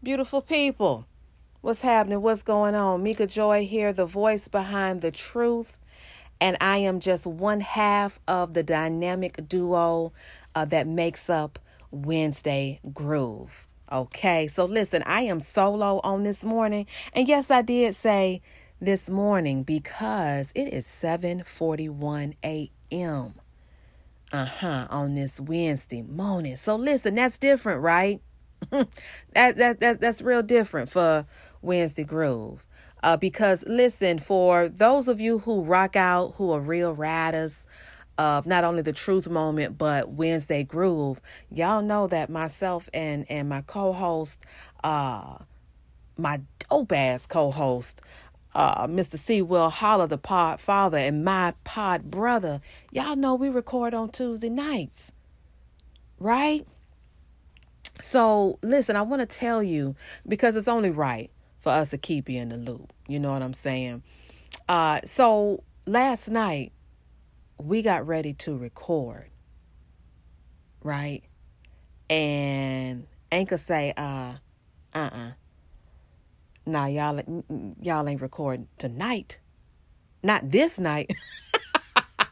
Beautiful people. What's happening? What's going on? Mika Joy here, the voice behind the truth. And I am just one half of the dynamic duo uh, that makes up Wednesday Groove. Okay, so listen, I am solo on this morning. And yes, I did say this morning because it is 7:41 a.m. Uh-huh, on this Wednesday morning. So listen, that's different, right? that, that that that's real different for Wednesday Groove. Uh, because listen, for those of you who rock out, who are real riders of not only the truth moment but Wednesday Groove, y'all know that myself and and my co-host, uh, my dope ass co-host, uh, Mr. C. Will Holler, the pod father, and my pod brother, y'all know we record on Tuesday nights, right? So, listen, I want to tell you because it's only right for us to keep you in the loop. You know what I'm saying? Uh, so, last night, we got ready to record, right? And Anchor say, uh, uh-uh. Nah, y'all, y'all ain't recording tonight. Not this night.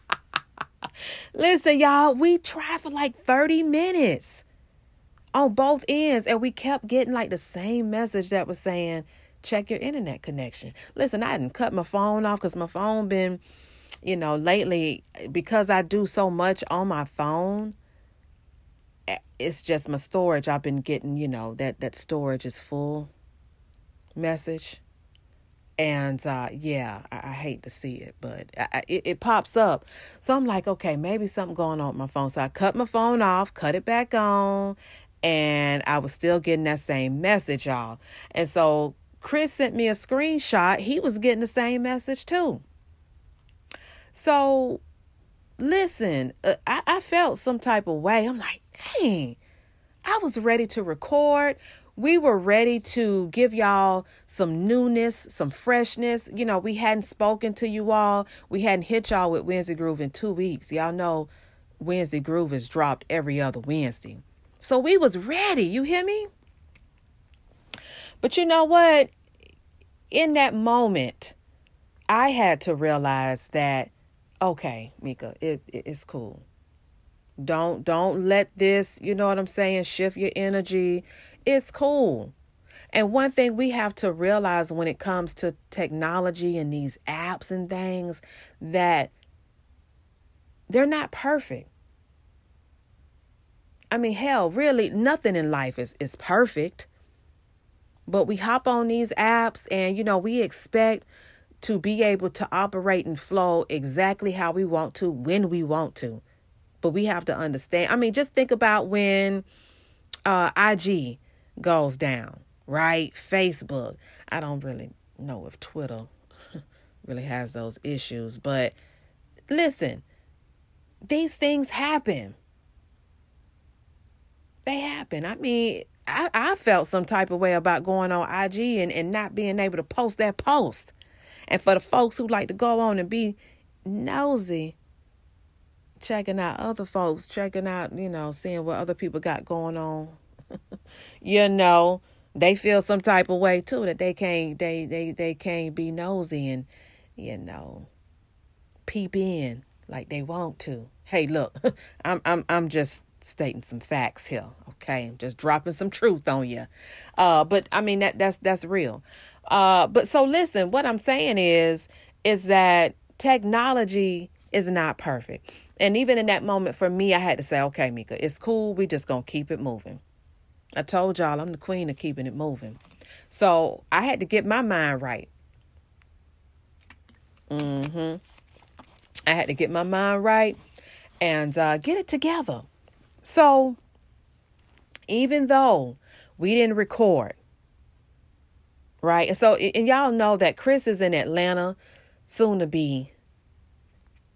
Listen, y'all, we tried for like 30 minutes on both ends and we kept getting like the same message that was saying check your internet connection. Listen i didn't cut my phone off because my phone been you know lately because i do so much on my phone eh, it's just my storage. I've been getting you know that that storage is full message. And uh, yeah I, I, hate to see it but I, it, it pops up. So i'm like okay maybe something going on with my phone. So i cut my phone off cut it back on and I was still getting that same message, y'all. And so Chris sent me a screenshot. He was getting the same message too. So listen, uh, I, I felt some type of way. I'm like, dang, I was ready to record. We were ready to give y'all some newness, some freshness. You know, we hadn't spoken to you all. We hadn't hit y'all with Wednesday Groove in two weeks. Y'all know Wednesday Groove is dropped every other Wednesday. So we was ready, you hear me? But you know what? In that moment, I had to realize that okay, Mika, it, it it's cool. Don't don't let this, you know what I'm saying, shift your energy. It's cool. And one thing we have to realize when it comes to technology and these apps and things that they're not perfect. I mean, hell, really, nothing in life is, is perfect. But we hop on these apps and, you know, we expect to be able to operate and flow exactly how we want to, when we want to. But we have to understand. I mean, just think about when uh, IG goes down, right? Facebook. I don't really know if Twitter really has those issues, but listen, these things happen they happen. I mean, I, I felt some type of way about going on IG and, and not being able to post that post. And for the folks who like to go on and be nosy, checking out other folks, checking out, you know, seeing what other people got going on, you know, they feel some type of way too that they can't they they they can't be nosy and you know peep in like they want to. Hey, look, I'm I'm I'm just stating some facts here. Okay, just dropping some truth on you. Uh, but I mean that that's that's real. Uh, but so listen, what I'm saying is is that technology is not perfect. And even in that moment for me, I had to say, okay, Mika, it's cool. We just gonna keep it moving. I told y'all I'm the queen of keeping it moving. So I had to get my mind right. Mm-hmm. I had to get my mind right and uh, get it together. So, even though we didn't record, right? And so, and y'all know that Chris is in Atlanta, soon to be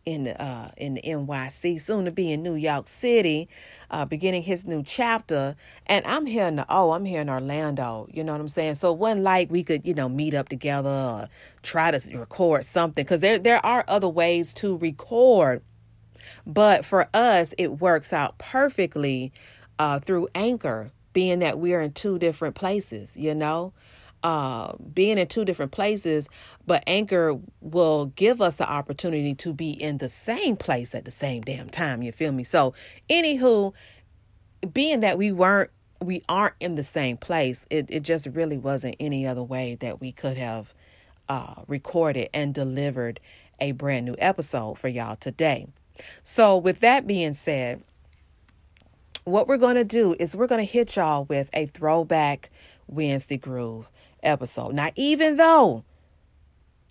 in the uh, in the NYC, soon to be in New York City, uh, beginning his new chapter. And I'm here in the oh, I'm here in Orlando. You know what I'm saying? So it wasn't like we could, you know, meet up together or try to record something because there there are other ways to record but for us, it works out perfectly uh, through Anchor being that we're in two different places, you know? Uh, being in two different places, but Anchor will give us the opportunity to be in the same place at the same damn time. You feel me? So, anywho, being that we weren't, we aren't in the same place, it, it just really wasn't any other way that we could have uh, recorded and delivered a brand new episode for y'all today. So, with that being said, what we're going to do is we're going to hit y'all with a throwback Wednesday Groove episode. Now, even though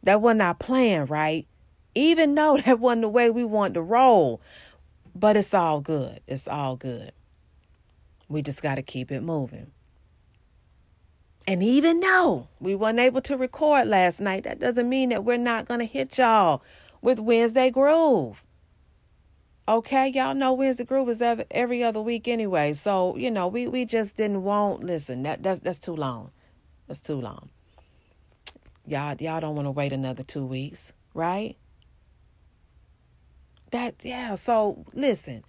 that wasn't our plan, right? Even though that wasn't the way we want to roll, but it's all good. It's all good. We just got to keep it moving. And even though we weren't able to record last night, that doesn't mean that we're not going to hit y'all with Wednesday Groove. Okay, y'all know Wednesday Groove is every other week anyway. So, you know, we, we just didn't want listen, that that's that's too long. That's too long. Y'all y'all don't want to wait another two weeks, right? That yeah, so listen,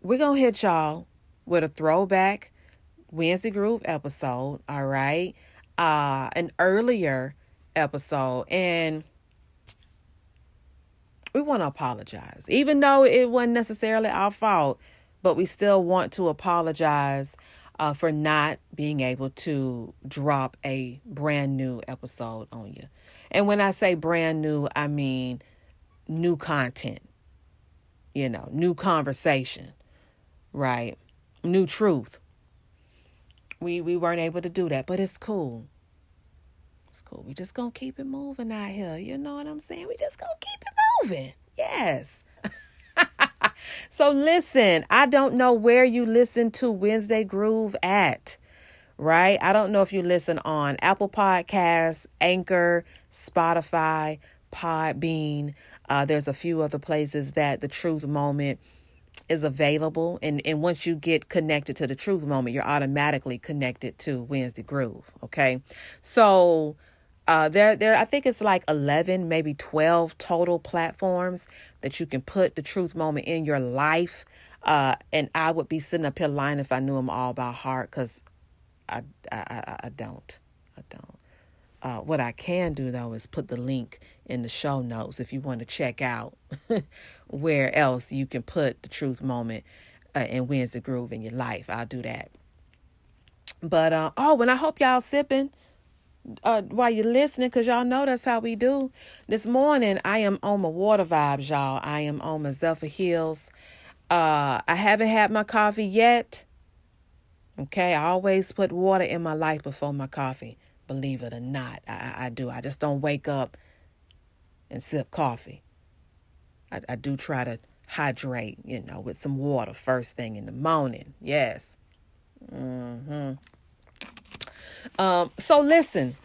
we're gonna hit y'all with a throwback Wednesday Groove episode, all right? Uh an earlier episode and we want to apologize. Even though it wasn't necessarily our fault, but we still want to apologize uh, for not being able to drop a brand new episode on you. And when I say brand new, I mean new content, you know, new conversation, right? New truth. We we weren't able to do that, but it's cool. We just gonna keep it moving out here. You know what I'm saying? We just gonna keep it moving. Yes. so listen, I don't know where you listen to Wednesday Groove at, right? I don't know if you listen on Apple Podcasts, Anchor, Spotify, Podbean. Uh, there's a few other places that the truth moment is available. And, and once you get connected to the truth moment, you're automatically connected to Wednesday Groove. Okay. So uh, there, there, I think it's like 11, maybe 12 total platforms that you can put the truth moment in your life. Uh, and I would be sitting up here lying if I knew them all by heart because I, I, I, don't. I don't. Uh, what I can do though is put the link in the show notes if you want to check out where else you can put the truth moment uh, and the Groove in your life. I'll do that. But uh, oh, and I hope y'all sipping uh, while you're listening, because y'all know that's how we do. This morning, I am on my water vibes, y'all. I am on my Zephyrhills. Uh, I haven't had my coffee yet. Okay, I always put water in my life before my coffee. Believe it or not, I, I do. I just don't wake up and sip coffee. I, I do try to hydrate, you know, with some water first thing in the morning. Yes. Mm-hmm. Um, so listen.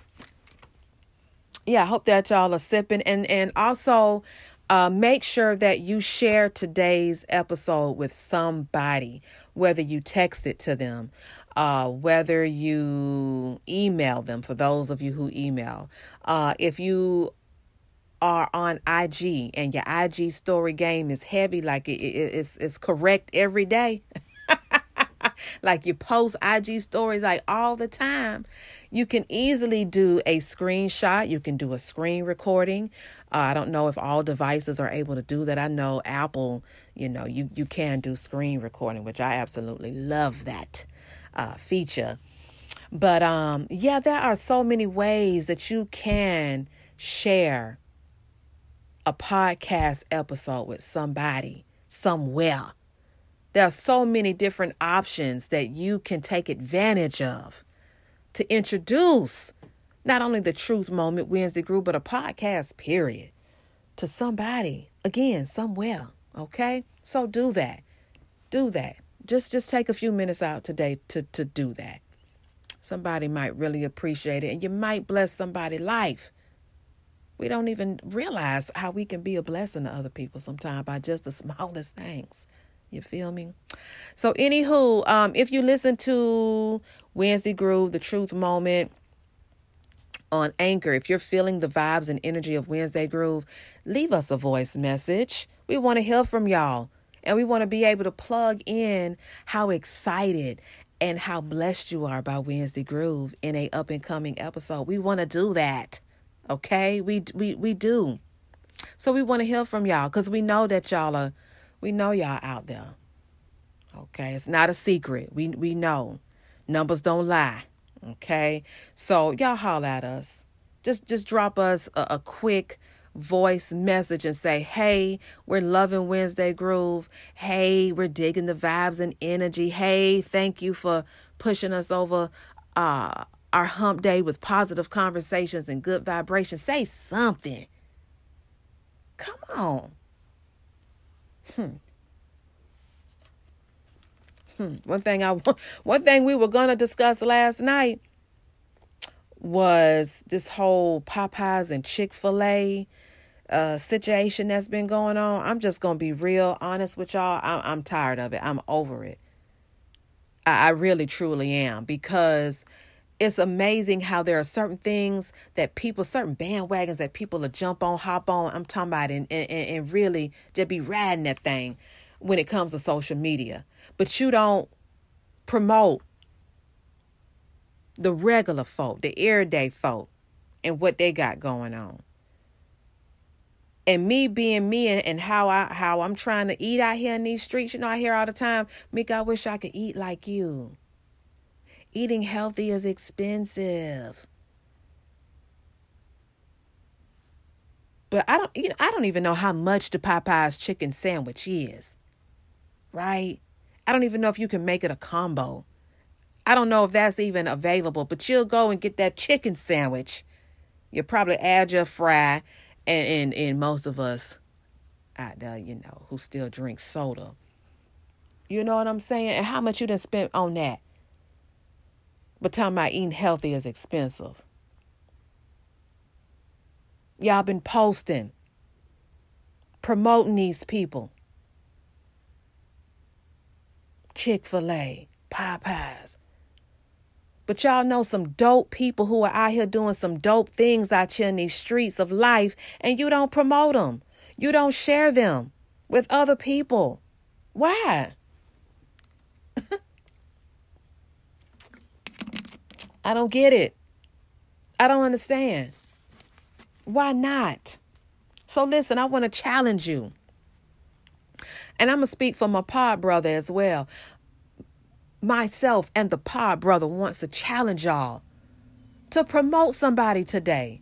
Yeah, I hope that y'all are sipping and and also uh, make sure that you share today's episode with somebody, whether you text it to them, uh, whether you email them, for those of you who email. Uh, if you are on IG and your IG story game is heavy, like it, it, it's, it's correct every day. like you post IG stories like all the time, you can easily do a screenshot. You can do a screen recording. Uh, I don't know if all devices are able to do that. I know Apple, you know, you, you can do screen recording, which I absolutely love that uh, feature. But um, yeah, there are so many ways that you can share a podcast episode with somebody somewhere. There are so many different options that you can take advantage of to introduce not only the Truth Moment Wednesday Groove, but a podcast, period, to somebody, again, somewhere. Okay? So do that. Do that. Just just take a few minutes out today to, to do that. Somebody might really appreciate it, and you might bless somebody's life. We don't even realize how we can be a blessing to other people sometimes by just the smallest things. You feel me? So, anywho, um, if you listen to Wednesday Groove, the Truth Moment on Anchor, if you're feeling the vibes and energy of Wednesday Groove, leave us a voice message. We want to hear from y'all. And we want to be able to plug in how excited and how blessed you are by Wednesday Groove in a up and coming episode. We want to do that. Okay? We we we do. So we want to hear from y'all cuz we know that y'all are we know y'all out there. Okay? It's not a secret. We we know. Numbers don't lie. Okay? So y'all holler at us. Just just drop us a, a quick voice message and say, Hey, we're loving Wednesday Groove. Hey, we're digging the vibes and energy. Hey, thank you for pushing us over uh, our hump day with positive conversations and good vibrations. Say something. Come on. Hmm. Hmm. One thing I one thing we were gonna discuss last night was this whole Popeyes and Chick Fil A uh, situation that's been going on, I'm just gonna be real honest with y'all. I'm, I'm tired of it. I'm over it. I, I really truly am because it's amazing how there are certain things that people, certain bandwagons that people will jump on, hop on. I'm talking about and, and, and really just be riding that thing when it comes to social media. But you don't promote the regular folk, the everyday folk, and what they got going on and me being me and, and how I how I'm trying to eat out here in these streets, you know, I hear all the time, Mick, I wish I could eat like you. Eating healthy is expensive. But I don't you know, I don't even know how much the Popeyes chicken sandwich is. Right? I don't even know if you can make it a combo. I don't know if that's even available, but you'll go and get that chicken sandwich. You'll probably add your fry and and and most of us out uh, there, you know, who still drink soda. You know what I'm saying? And how much you done spent on that? But talking about eating healthy is expensive. Y'all been posting, promoting these people. Chick fil A, Popeyes, but y'all know some dope people who are out here doing some dope things out here in these streets of life, and you don't promote them. You don't share them with other people. Why? I don't get it. I don't understand. Why not? So listen, I want to challenge you. And I'm going to speak for my pod brother as well myself and the pod brother wants to challenge y'all to promote somebody today.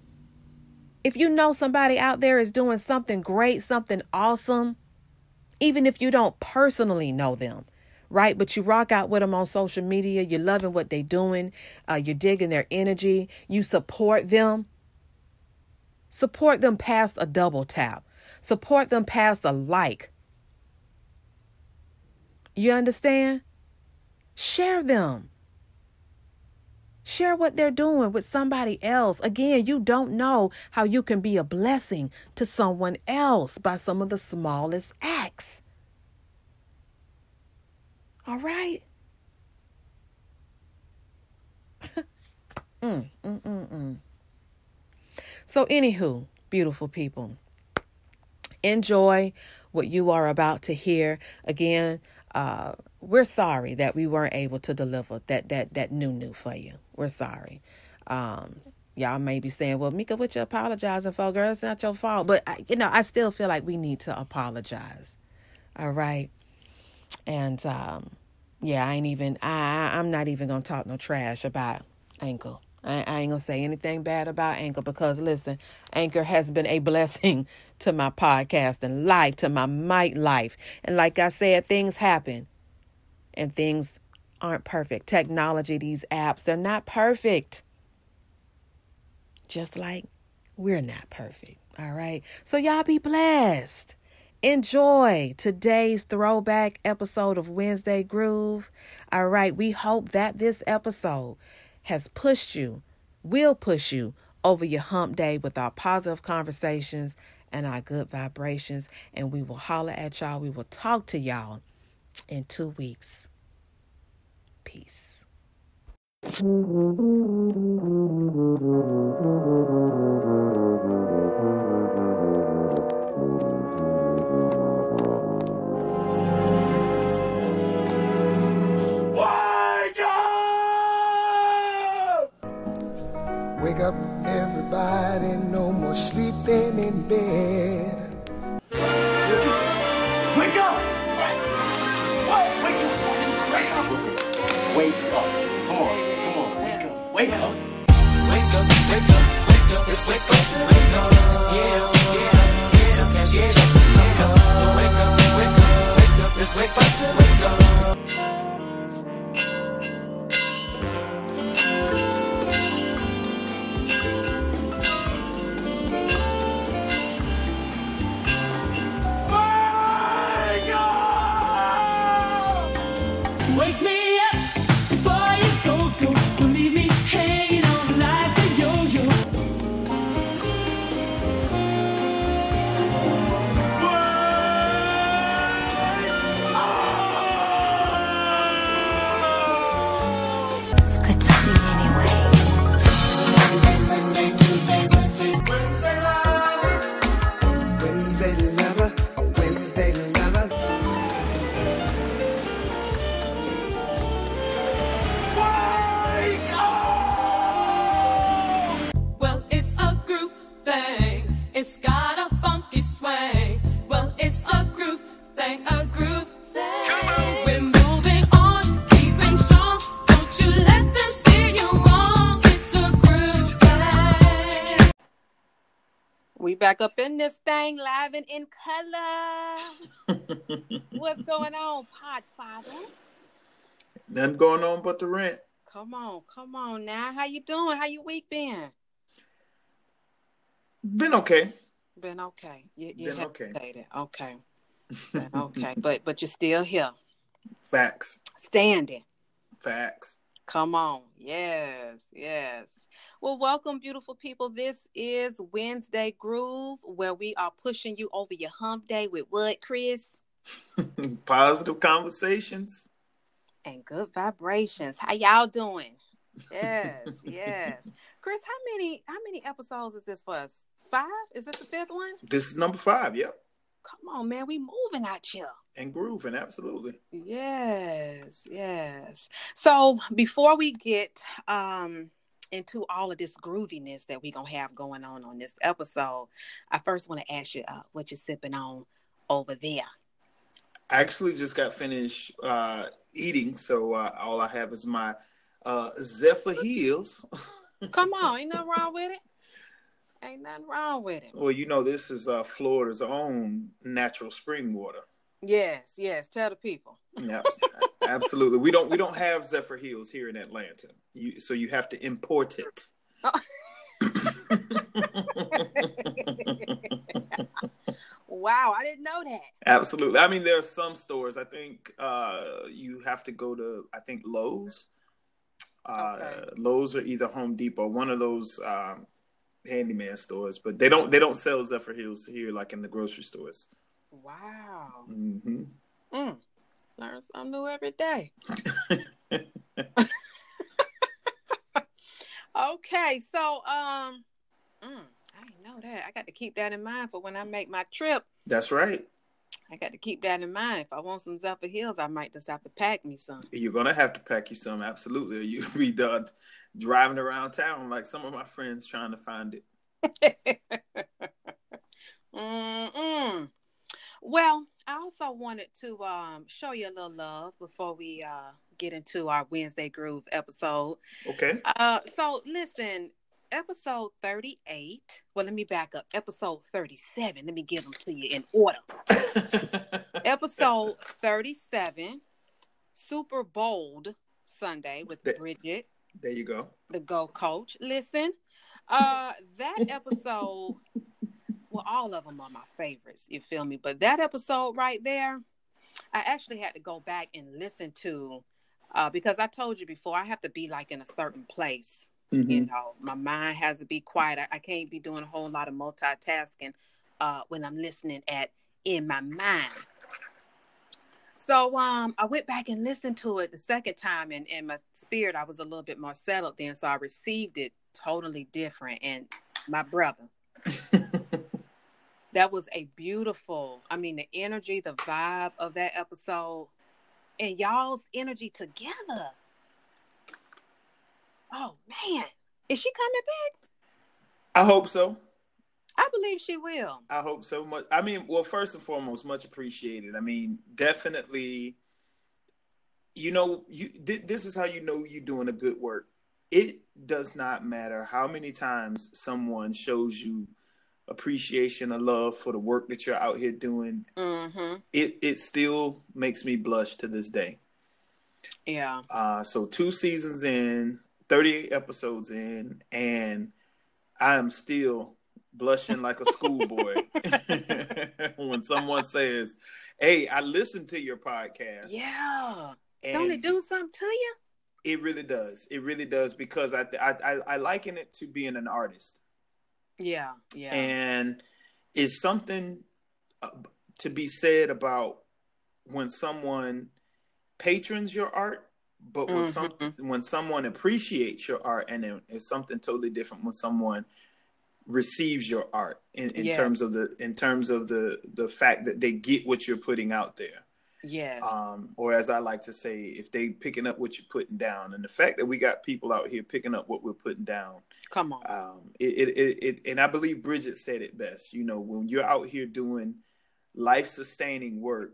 If you know somebody out there is doing something great, something awesome, even if you don't personally know them, right? But you rock out with them on social media, you're loving what they're doing, uh, you're digging their energy, you support them. Support them past a double tap, support them past a like. You understand? Share them. Share what they're doing with somebody else. Again, you don't know how you can be a blessing to someone else by some of the smallest acts. All right? mm, mm, mm, mm. So, anywho, beautiful people, enjoy what you are about to hear. Again, uh, we're sorry that we weren't able to deliver that that that new new for you. We're sorry. Um, y'all may be saying, "Well, Mika, what you apologizing for, girl? It's not your fault." But I, you know, I still feel like we need to apologize. All right, and um, yeah, I ain't even. I I'm not even gonna talk no trash about Anchor. I, I ain't gonna say anything bad about Anchor because listen, Anchor has been a blessing to my podcast and life, to my might life. And like I said, things happen and things aren't perfect. Technology, these apps, they're not perfect. Just like we're not perfect. All right. So y'all be blessed. Enjoy today's throwback episode of Wednesday Groove. All right. We hope that this episode has pushed you, will push you over your hump day with our positive conversations and our good vibrations. And we will holler at y'all. We will talk to y'all in two weeks. Peace. Wake up, everybody, no more sleeping in bed. Wake up! What? Wake up! Wake up! Wake up. Come on. Come on. Wake up. Wake up. Wake up, wake up, wake up. It's wake up, wake up. Yeah, yeah, yeah. Up, wake up, wake up, wake up. It's wake up, wake up. This thing, live and in color. What's going on, Podfather? Nothing going on but the rent. Come on, come on now. How you doing? How you week been? Been okay. Been okay. You, you Been okay. Okay. Been okay. but but you're still here. Facts. Standing. Facts. Come on. Yes, yes. Well, welcome, beautiful people. This is Wednesday Groove, where we are pushing you over your hump day with what, Chris? Positive conversations. And good vibrations. How y'all doing? Yes, yes. Chris, how many how many episodes is this for us? Five? Is this the fifth one? This is number five. Yep. Come on, man. We moving out here. And grooving. Absolutely. Yes, yes. So before we get um into all of this grooviness that we're gonna have going on on this episode, I first want to ask you uh, what you're sipping on over there. I actually just got finished uh, eating, so uh, all I have is my uh, Zephyrhills. Come on, ain't nothing wrong with it. Ain't nothing wrong with it. well, you know this is uh, Florida's own natural spring water. Yes, yes. Tell the people. Yeah, absolutely. We don't we don't have Zephyrhills here in Atlanta, you, so you have to import it. Wow, I didn't know that. Absolutely. I mean, there are some stores. I think uh, you have to go to. I think Lowe's. Uh, Okay. Lowe's or either Home Depot, one of those um, handyman stores. But they don't. They don't sell Zephyrhills here like in the grocery stores. Wow. Mm-hmm. Mm. Learn something new every day. Okay, so um, mm, I know that. I got to keep that in mind for when I make my trip. That's right. I got to keep that in mind. If I want some Zephyrhills, I might just have to pack me some. You're gonna have to pack you some. Absolutely, or you'll be done driving around town like some of my friends trying to find it. Mm-mm. Well, I also wanted to um, show you a little love before we uh, get into our Wednesday Groove episode. Okay. Uh, so listen, episode 38. Well, let me back up. Episode 37. Let me give them to you in order. Episode 37, Super Bold Sunday with Th- Bridget, there you go. the Go Coach. Listen, uh, that episode, well, all of them are my favorites. You feel me? But that episode right there, I actually had to go back and listen to uh, because I told you before, I have to be like in a certain place. You know, my mind has to be quiet. I, I can't be doing a whole lot of multitasking uh, when I'm listening at in my mind. So um, I went back and listened to it the second time, and in my spirit, I was a little bit more settled then. So I received it totally different. And my brother, that was a beautiful. I mean, the energy, the vibe of that episode, and y'all's energy together. Oh man, is she coming back? I hope so. I believe she will. I hope so much. I mean, well, first and foremost, much appreciated. I mean, definitely. You know, you th- this is how you know you're doing a good work. It does not matter how many times someone shows you appreciation or love for the work that you're out here doing. Mm-hmm. It it still makes me blush to this day. Yeah. Uh, so two seasons in, 38 episodes in, and I am still blushing like a schoolboy when someone says, "Hey, I listened to your podcast." Yeah. and Don't it do something to you? It really does. It really does because I I I, I liken it to being an artist, Yeah. Yeah. and it's something uh, to be said about when someone patrons your art, but when some Mhm. when someone appreciates your art, and then it's something totally different when someone receives your art in, in Yeah. terms of the in terms of the the fact that they get what you're putting out there yes. um, or as I like to say, if they picking up what you're putting down, and the fact that we got people out here picking up what we're putting down, Come on. um, it, it, it, it, and I believe Bridget said it best. You know, when you're out here doing life sustaining work,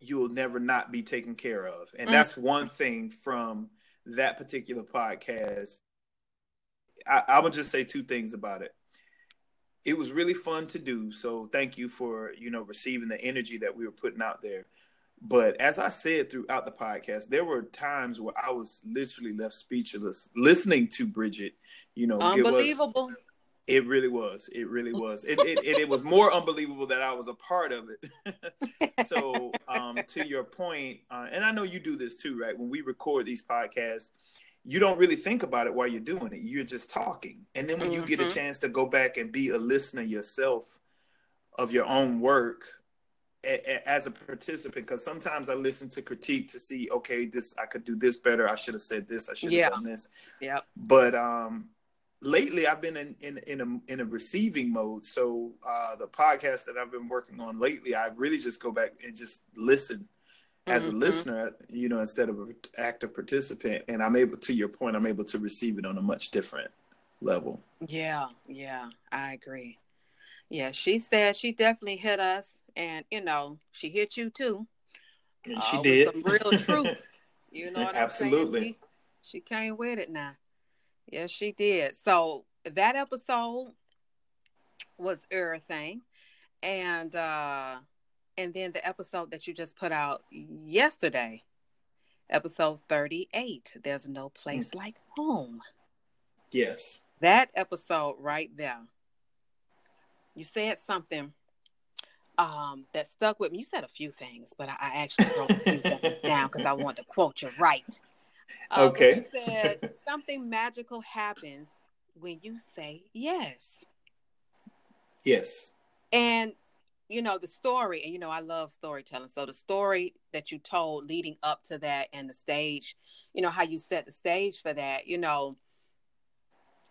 you'll never not be taken care of, and Mm. that's one thing from that particular podcast. I, I would just say two things about it. It was really fun to do, so thank you for you know receiving the energy that we were putting out there. But as I said throughout the podcast, there were times where I was literally left speechless listening to Bridget. You know, give us- Unbelievable. it really was. It really was. It, it, it, it was more unbelievable that I was a part of it. so, um, to your point, uh, and I know you do this too, right? When we record these podcasts, you don't really think about it while you're doing it. You're just talking. And then when you get a Mhm. chance to go back and be a listener yourself of your own work a- a- as a participant, because sometimes I listen to critique to see, okay, this I could do this better. I should have said this. I should have Yeah. done this Yeah. but um lately i've been in in in a, in a receiving mode so uh the podcast that i've been working on lately i really just go back and just listen as a Mhm. listener you know instead of an active participant and i'm able to your point i'm able to receive it on a much different level Yeah, yeah, I agree. Yeah, she said she definitely hit us, and you know, she hit you too. and uh, she with did some real truth. You know what Absolutely. I'm saying? She, she came with it now. Yes, she did. So that episode was everything, and uh and then the episode that you just put out yesterday, episode 38. There's no place Mm. like home. yes that episode right there you said something um that stuck with me you said a few things but i, I actually wrote a few things down because i want to quote you right Uh, Okay. you said something magical happens when you say yes yes and you know the story and you know i love storytelling. So the story that you told leading up to that and the stage you know how you set the stage for that you know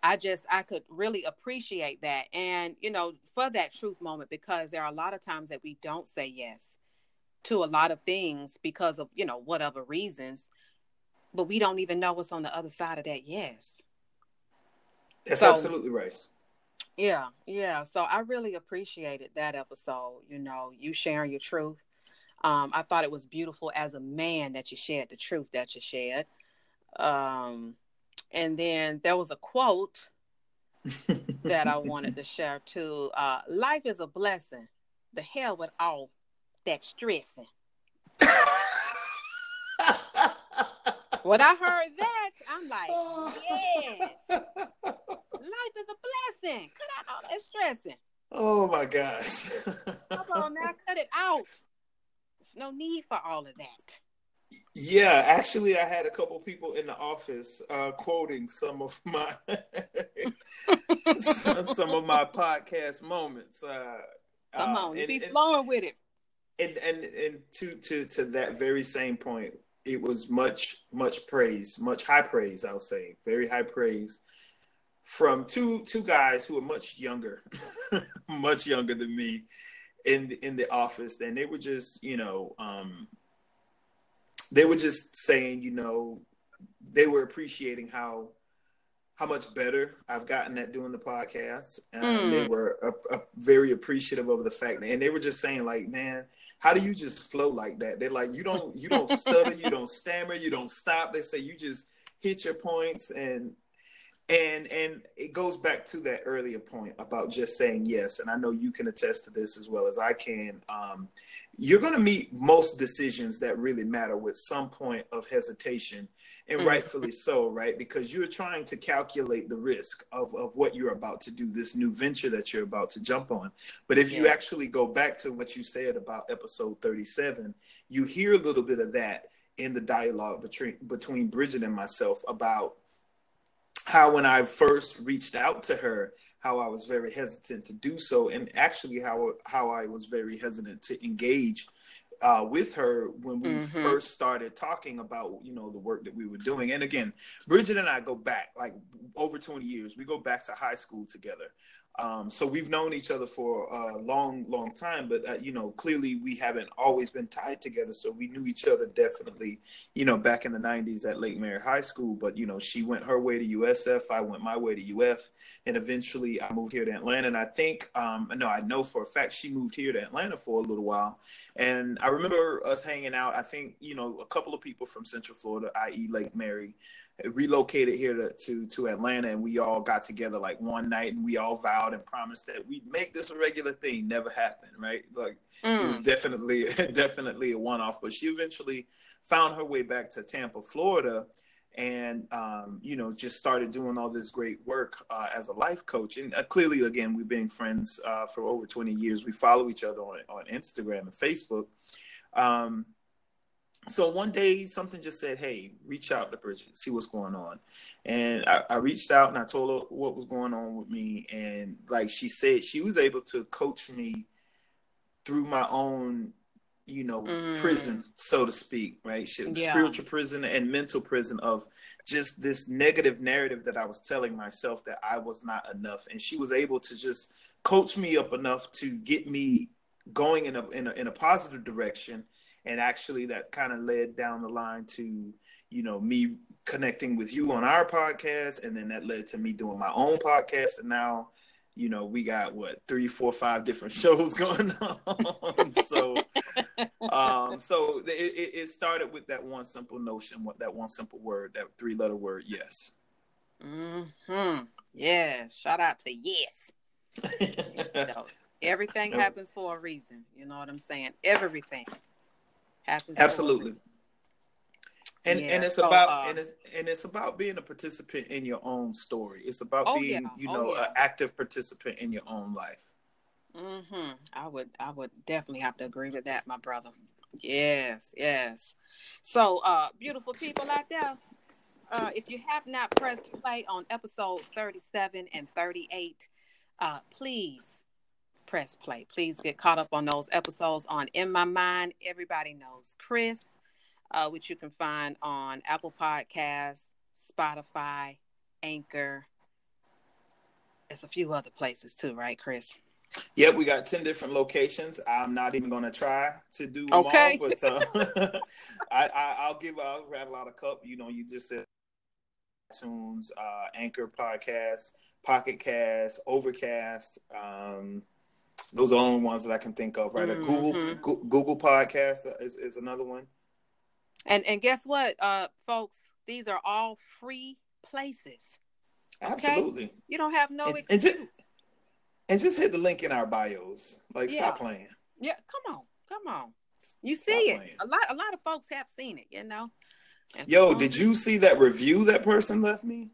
i just i could really appreciate that. And you know for that truth moment because there are a lot of times that we don't say yes to a lot of things because of you know whatever reasons but we don't even know what's on the other side of that yes. That's So- absolutely right Yeah, yeah. So I really appreciated that episode. You know, you sharing your truth. Um, I thought it was beautiful as a man that you shared the truth that you shared. Um, and then there was a quote that I wanted to share too. Uh, Life is a blessing. The hell with all that stressing. When I heard that, I'm like, yes, life is a blessing. Cut out all that stressing. oh my gosh Come on now, cut it out. There's no need for all of that. Yeah, actually, I had a couple people in the office uh, quoting some of my some, some of my podcast moments. Uh, Come uh, on, you and, be and, flowing with it. and and and to to to that very same point, it was much much praise, much high praise. I'll say very high praise from two two guys who are much younger, much younger than me in in the office. And they were just you know. Um, they were just saying, you know, they were appreciating how how much better I've gotten at doing the podcast. Um, Mm. They were uh, uh, very appreciative of the fact, and they were just saying, like, man, how do you just flow like that? They're like, you don't, you don't stutter, you don't stammer, you don't stop. They say you just hit your points, and and and it goes back to that earlier point about just saying yes. And I know you can attest to this as well as I can. Um, you're going to meet most decisions that really matter with some point of hesitation and Mhm. rightfully so right because you're trying to calculate the risk of, of what you're about to do this new venture that you're about to jump on but if you actually go back to what you said about episode 37 you hear a little bit of that in the dialogue between between bridget and myself about how when I first reached out to her, how I was very hesitant to do so, and actually how how I was very hesitant to engage uh, with her when we Mhm. first started talking about you know the work that we were doing. And again, Bridget and I go back like over twenty years. We go back to high school together. Um, so we've known each other for a long, long time, but uh, you know, clearly we haven't always been tied together. So we knew each other definitely, you know, back in the '90s at Lake Mary High School. But you know, she went her way to USF, I went my way to UF, and eventually I moved here to Atlanta. And I think, um, no, I know for a fact she moved here to Atlanta for a little while. And I remember us hanging out. I think you know a couple of people from Central Florida, i.e., Lake Mary, relocated here to, to to Atlanta, and we all got together like one night, and we all vowed and promised that we'd make this a regular thing. Never happened, right? Like it was Mm. definitely definitely a one off. But she eventually found her way back to Tampa, Florida, and um, you know just started doing all this great work uh, as a life coach. And uh, clearly, again, we've been friends uh, for over twenty years. We follow each other on on Instagram and Facebook. Um, so one day something just said, "Hey, reach out to Bridget, see what's going on." And I, I reached out and I told her what was going on with me, and like she said, she was able to coach me through my own, you know, Mm. prison, so to speak, right? Yeah. Spiritual prison and mental prison of just this negative narrative that I was telling myself that I was not enough, and she was able to just coach me up enough to get me going in a in a, in a positive direction and actually that kind of led down the line to you know me connecting with you on our podcast and then that led to me doing my own podcast and now you know we got what three four five different shows going on so um so it, it started with that one simple notion what that one simple word that three letter word yes hmm Yes. Shout out to yes. You know, everything happens for a reason. You know what I'm saying? Everything happens. absolutely and Yeah, and it's so, about uh, and it's and it's about being a participant in your own story it's about Oh, being yeah. you Oh, know yeah. an active participant in your own life hmm I would I would definitely have to agree with that, my brother. Yes, yes. So uh beautiful people out there. Uh if you have not pressed play on episode 37 and 38, uh please press play. Please get caught up on those episodes on In My Mind. Everybody knows Chris, uh, which you can find on Apple Podcasts, Spotify, Anchor. There's a few other places too, right, Chris? Yep, we got 10 different locations. I'm not even going to try to do them Okay. all, but uh, I, I, I'll give, I'll rattle out a cup. You know, you just said iTunes, uh, Anchor Podcast, Pocket Cast, Overcast. Um, those are the only ones that I can think of, right? A Google. Go- Google Podcast is, is another one. And and guess what, uh, folks? These are all free places. Okay. Absolutely. You don't have no And- and ju- excuse. And just hit the link in our bios. Like, stop playing. yeah, come on, come on. You Stop see it. playing. A lot a lot of folks have seen it, you know. And Yo, did you see that review that person left me?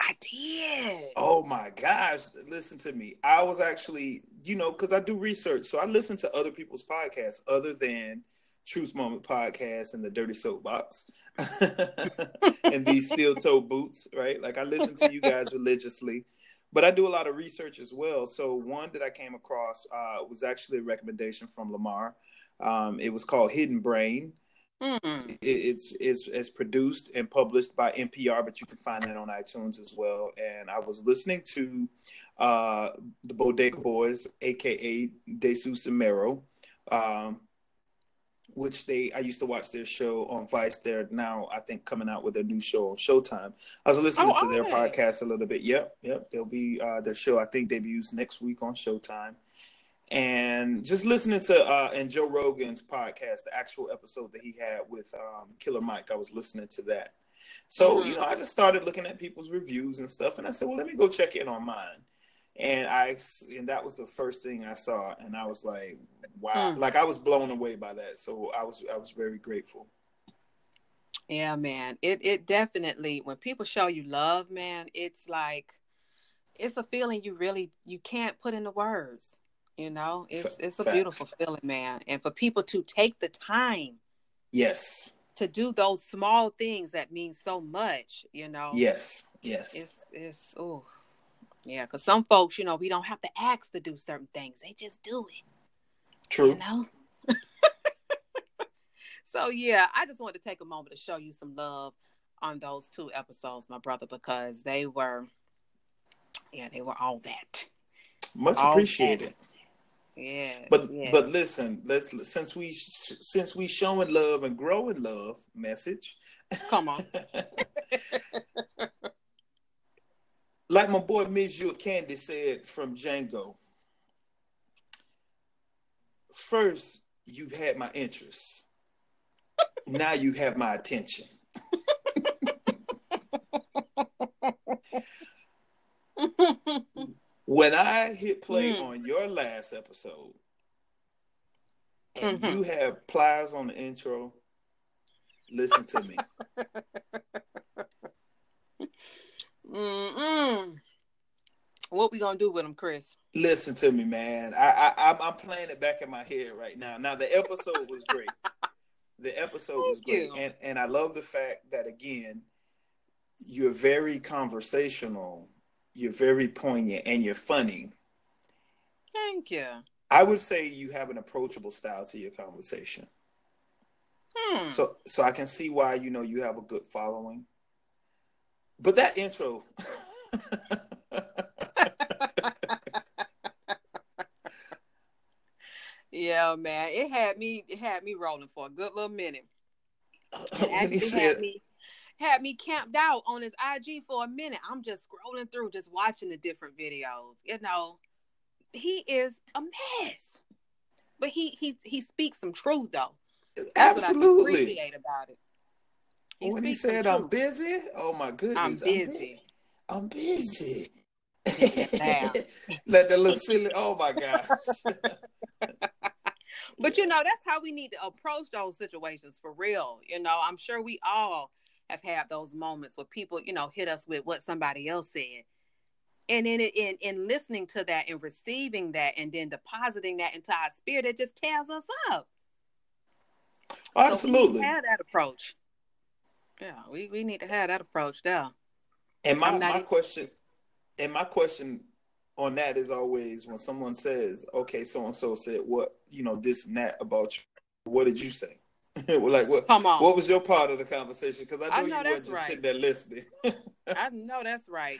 I did. Oh my gosh, listen to me. I was actually, you know, because I do research. So I listen to other people's podcasts other than Truth Moment Podcast and the Dirty Soapbox and these steel toe boots, right? Like I listen to you guys religiously, but I do a lot of research as well. So one that I came across uh, was actually a recommendation from Lamar. Um, it was called Hidden Brain. Mm. It's, it's it's produced and published by NPR, but you can find that on iTunes as well. And I was listening to uh, the Bodega Boys, aka Desus and Mero, um, which they I used to watch their show on Vice. They're now I think coming out with a new show on Showtime. I was listening Oh, to their podcast a little bit. Yep, yep. They'll be uh, their show. I think debuts next week on Showtime. And just listening to uh, and Joe Rogan's podcast, the actual episode that he had with um, Killer Mike, I was listening to that. So Mhm. you know, I just started looking at people's reviews and stuff, and I said, well, let me go check in on mine. And I and that was the first thing I saw, and I was like, wow, Hmm. like I was blown away by that. So I was I was very grateful. Yeah, man. It it definitely when people show you love, man, it's like it's a feeling you really you can't put into words. You know, it's it's a facts. beautiful feeling, man. And for people to take the time Yes, to do those small things that mean so much, you know. yes, yes. It's it's oh yeah, because some folks, you know, we don't have to ask to do certain things; they just do it. True. You know. so yeah, I just wanted to take a moment to show you some love on those two episodes, my brother, because they were, yeah, they were all that. Much all appreciated. Yeah. But yeah. but listen, let's since we since we showing love and growing love message. come on. like my boy Monsieur Candie said from Django. First, you had my interest. now you have my attention. When I hit play Mm. on your last episode, and Mhm. you have Plies on the intro, listen to me. Mm-mm. What we gonna do with them, Chris? Listen to me, man. I, I I'm, I'm playing it back in my head right now. Now the episode was great. The episode was great, you. and and I love the fact that again, you're very conversational, you're very poignant, and you're funny. Thank you. I would say you have an approachable style to your conversation. Hmm. So so I can see why you know you have a good following. But that intro. yeah, man. It had me. It had me rolling for a good little minute. It actually had me had me camped out on his IG for a minute. I'm just scrolling through, just watching the different videos. You know, he is a mess, but he he he speaks some truth though. That's absolutely. appreciate about it. when he said, "I'm truth. busy," oh my goodness, I'm busy. I'm busy. Now. Let the little silly. Oh my gosh. But you know, that's how we need to approach those situations for real. You know, I'm sure we all have had those moments where people, you know, hit us with what somebody else said. And in in in listening to that and receiving that and then depositing that into our spirit, it just tears us up. So we need to Absolutely. have that approach. Yeah, we, we need to have that approach there. And my, my even- question, and my question on that is always when someone says, "Okay, so and so said what you know this and that about you," what did you say? Like what? Come on. What was your part of the conversation? Because I know, I know you weren't just right. sitting there listening. I know that's right.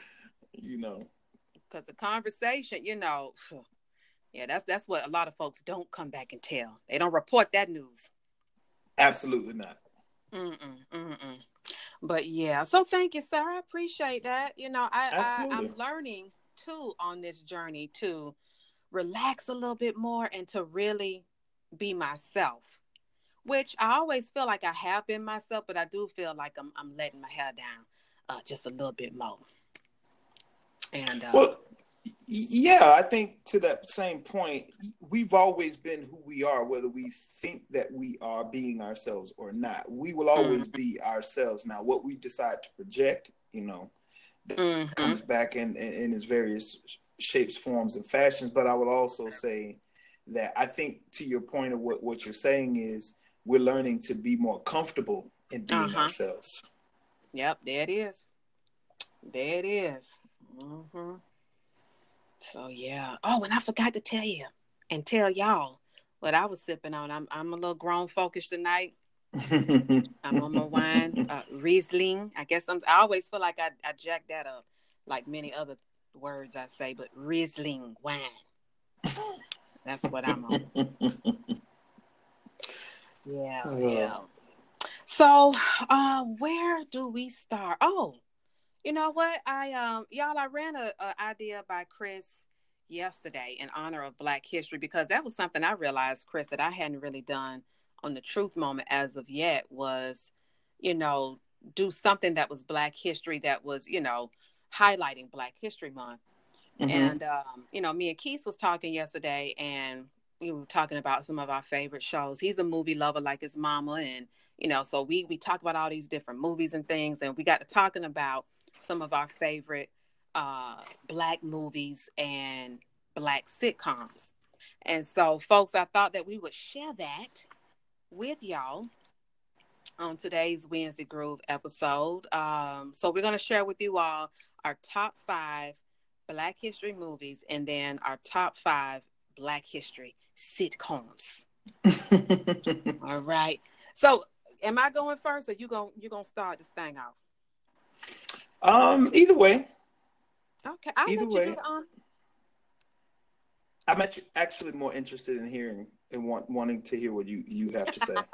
you know, because the conversation, you know, yeah, that's that's what a lot of folks don't come back and tell. They don't report that news. absolutely not. Mm-mm, mm-mm. But yeah, so thank you, sir. I appreciate that. You know, I, I I'm learning too on this journey to relax a little bit more and to really be myself. Which I always feel like I have been myself, but I do feel like I'm I'm letting my hair down uh, just a little bit more. And uh, Well, yeah, I think to that same point, we've always been who we are, whether we think that we are being ourselves or not. We will always be ourselves. Now, what we decide to project, you know, mhm. comes back in, in, in its various shapes, forms, and fashions. But I would also say that I think to your point of what, what you're saying is we're learning to be more comfortable in being Uh-huh. ourselves. Yep, there it is. There it is. hmm So yeah. Oh, and I forgot to tell you and tell y'all what I was sipping on. I'm I'm a little grown focused tonight. I'm on my wine, uh, Riesling. I guess I'm. I always feel like I I jack that up, like many other words I say, but Riesling wine. That's what I'm on. Yeah, Uh. yeah. So, uh, where do we start? Oh, you know what? I um, y'all, I ran a, a idea by Chris yesterday in honor of Black History because that was something I realized, Chris, that I hadn't really done on the Truth Moment as of yet. Was you know do something that was Black History that was you know highlighting Black History Month. Mhm. And um, you know, me and Keith was talking yesterday, and we were talking about some of our favorite shows. He's a movie lover like his mama, and you know, so we we talk about all these different movies and things, and we got to talking about some of our favorite uh, black movies and black sitcoms. And so, folks, I thought that we would share that with y'all on today's Wednesday Groove episode. Um, so we're going to share with you all our top five Black History movies and then our top five Black History sitcoms. All right. So, am I going first, or you going you gonna start this thing out? um, either way, Okay, I'll Either way. um, I'm actually more interested in hearing and want, wanting to hear what you you have to say.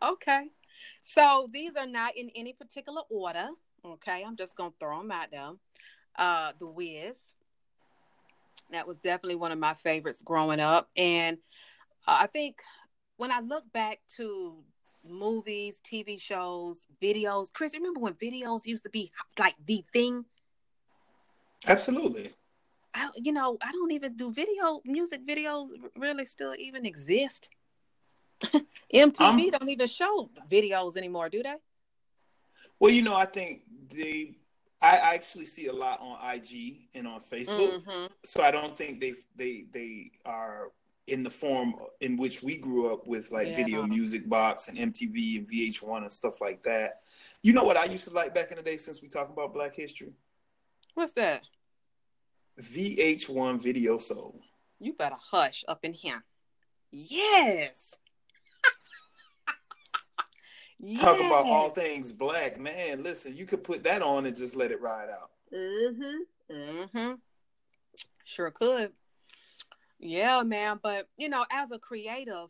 Okay. So these are not in any particular order. Okay. I'm just going to throw them out there. Uh, The Wiz. That was definitely one of my favorites growing up. And uh, I think when I look back to movies, TV shows, videos, Chris, remember when videos used to be like the thing? Absolutely. I, you know, I don't even do video music videos really still even exist. MTV Um, don't even show videos anymore, do they? Well, you know, I think they. I actually see a lot on IG and on Facebook, Mhm. so I don't think they they they are in the form in which we grew up with like Yeah. video music box and MTV and VH1 and stuff like that. You know what I used to like back in the day since we talk about Black History? What's that? VH1 Video Soul. You better hush up in here. Yes. Talk about all things black, man. Listen, you could put that on and just let it ride out. Mm-hmm. Mm-hmm. Sure could. Yeah, man. But you know, as a creative,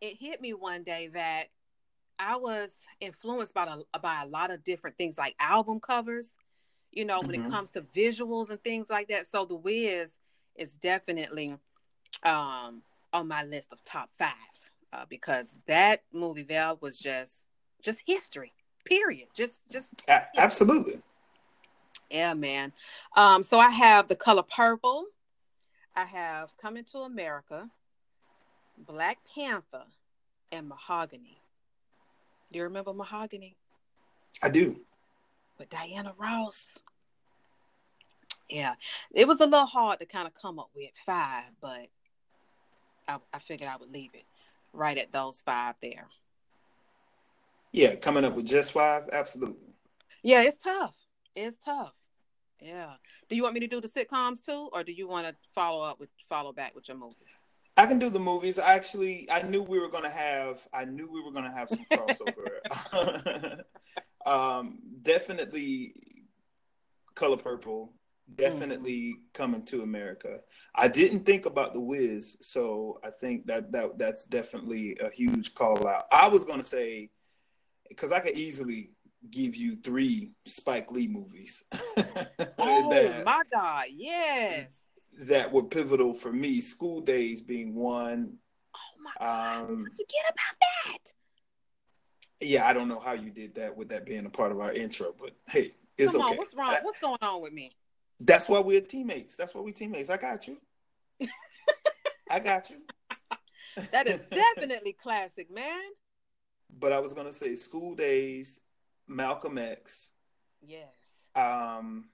it hit me one day that I was influenced by a, by a lot of different things, like album covers. You know, when Mhm. it comes to visuals and things like that. So the Wiz is definitely um on my list of top five uh, because that movie there was just just history. Period. Just just A- absolutely. yeah, man. Um, so I have the color purple. I have Coming to America, Black Panther, and Mahogany. Do you remember Mahogany I do. with Diana Ross? Yeah, it was a little hard to kind of come up with five, but I, I figured I would leave it right at those five there. Yeah, coming up with just five, absolutely. Yeah, it's tough. It's tough. Yeah. Do you want me to do the sitcoms too, or do you want to follow up with follow back with your movies? I can do the movies. I actually I knew we were gonna have I knew we were gonna have some crossover. um definitely color purple. Definitely coming to America. I didn't think about the Wiz, so I think that that that's definitely a huge call out. I was gonna say because I could easily give you three Spike Lee movies Oh that, my God! Yes. that were pivotal for me. School Daze being one, Oh my God! Um, Forget about that. Yeah, I don't know how you did that with that being a part of our intro, but hey, it's Come okay. on, what's wrong? What's going on with me? That's why we're teammates. That's why we teammates. I got you. I got you. That is definitely classic, man. But I was gonna say School Daze, Malcolm X, Yes. um,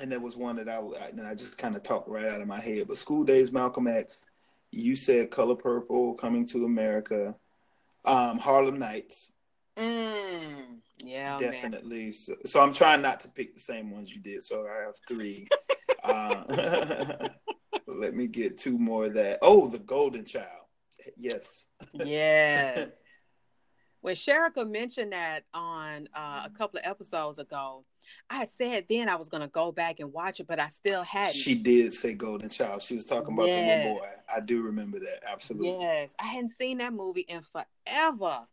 and there was one that I and I just kind of talked right out of my head. But School Daze, Malcolm X. You said Color Purple, Coming to America, um, Harlem Nights. Mm. Yeah, man. Definitely. So, so I'm trying not to pick the same ones you did. So I have three. uh, let me get two more of that. Oh, the Golden Child. Yes. yeah. when Sherika mentioned that on uh, a couple of episodes ago, I said then I was going to go back and watch it, but I still hadn't. She did say Golden Child. She was talking about the little boy. I do remember that. Absolutely. yes, I hadn't seen that movie in forever.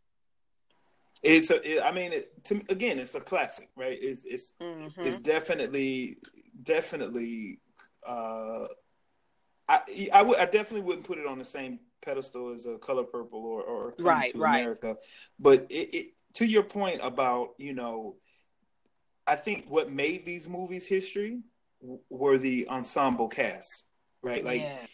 It's a. It, I mean, it, to, again, it's a classic, right? It's it's Mhm. it's definitely definitely. uh I I would I definitely wouldn't put it on the same pedestal as a Color Purple or or Right, to right. America, but it, it to your point about you know, I think what made these movies history w- were the ensemble cast, right? Like yeah.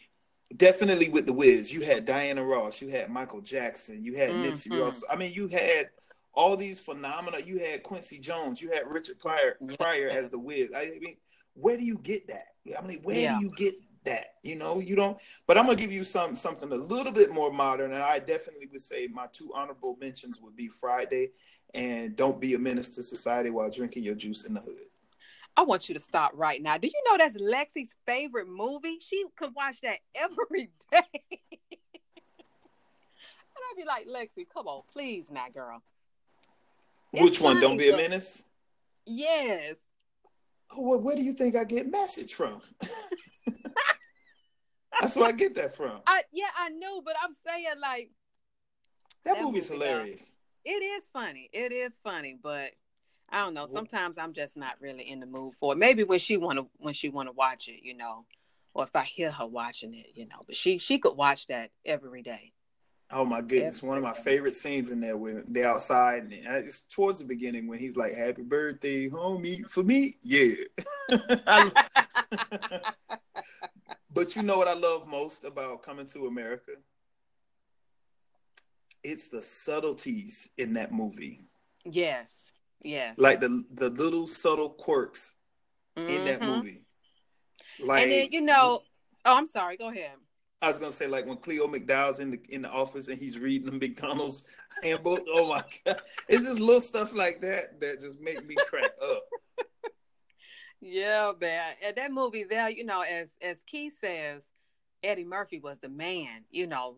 definitely with the Wiz, you had Diana Ross, you had Michael Jackson, you had Nipsey Mhm. Russell. I mean, you had all these phenomena. You had Quincy Jones, you had Richard Pryor, Pryor as the Wiz. I mean, where do you get that? I mean, where Yeah. do you get that? You know, you don't. But I'm gonna give you some something a little bit more modern, and I definitely would say my two honorable mentions would be Friday and Don't Be a Menace to Society while drinking your juice in the hood. I want you to stop right now. Do you know that's Lexi's favorite movie? She could watch that every day. and I'd be like, Lexi, come on, please, now, girl. Which one? Don't be a menace. Yes. Well, where do you think I get message from? That's where I get that from. I yeah, I know, but I'm saying like That, That movie's movie, hilarious. it is funny. It is funny, but I don't know. Sometimes I'm just not really in the mood for it. Maybe when she wanna when she wanna watch it, you know, or if I hear her watching it, you know. But she she could watch that every day. Oh my goodness, one of my favorite scenes in there when they're outside, and it's towards the beginning when he's like, "Happy birthday, homie, for me." Yeah. But you know what I love most about coming to America? It's the subtleties in that movie, Yes. Yes. like the the little subtle quirks in that Mhm. movie. Like, and then you know, oh, I'm sorry. Go ahead. I was gonna say like when Cleo McDowell's in the in the office and he's reading the McDonald's handbook. Oh my god, it's just little stuff like that that just make me crack up. Yeah, man. And that movie there, you know, as as Keith says, Eddie Murphy was the man. You know,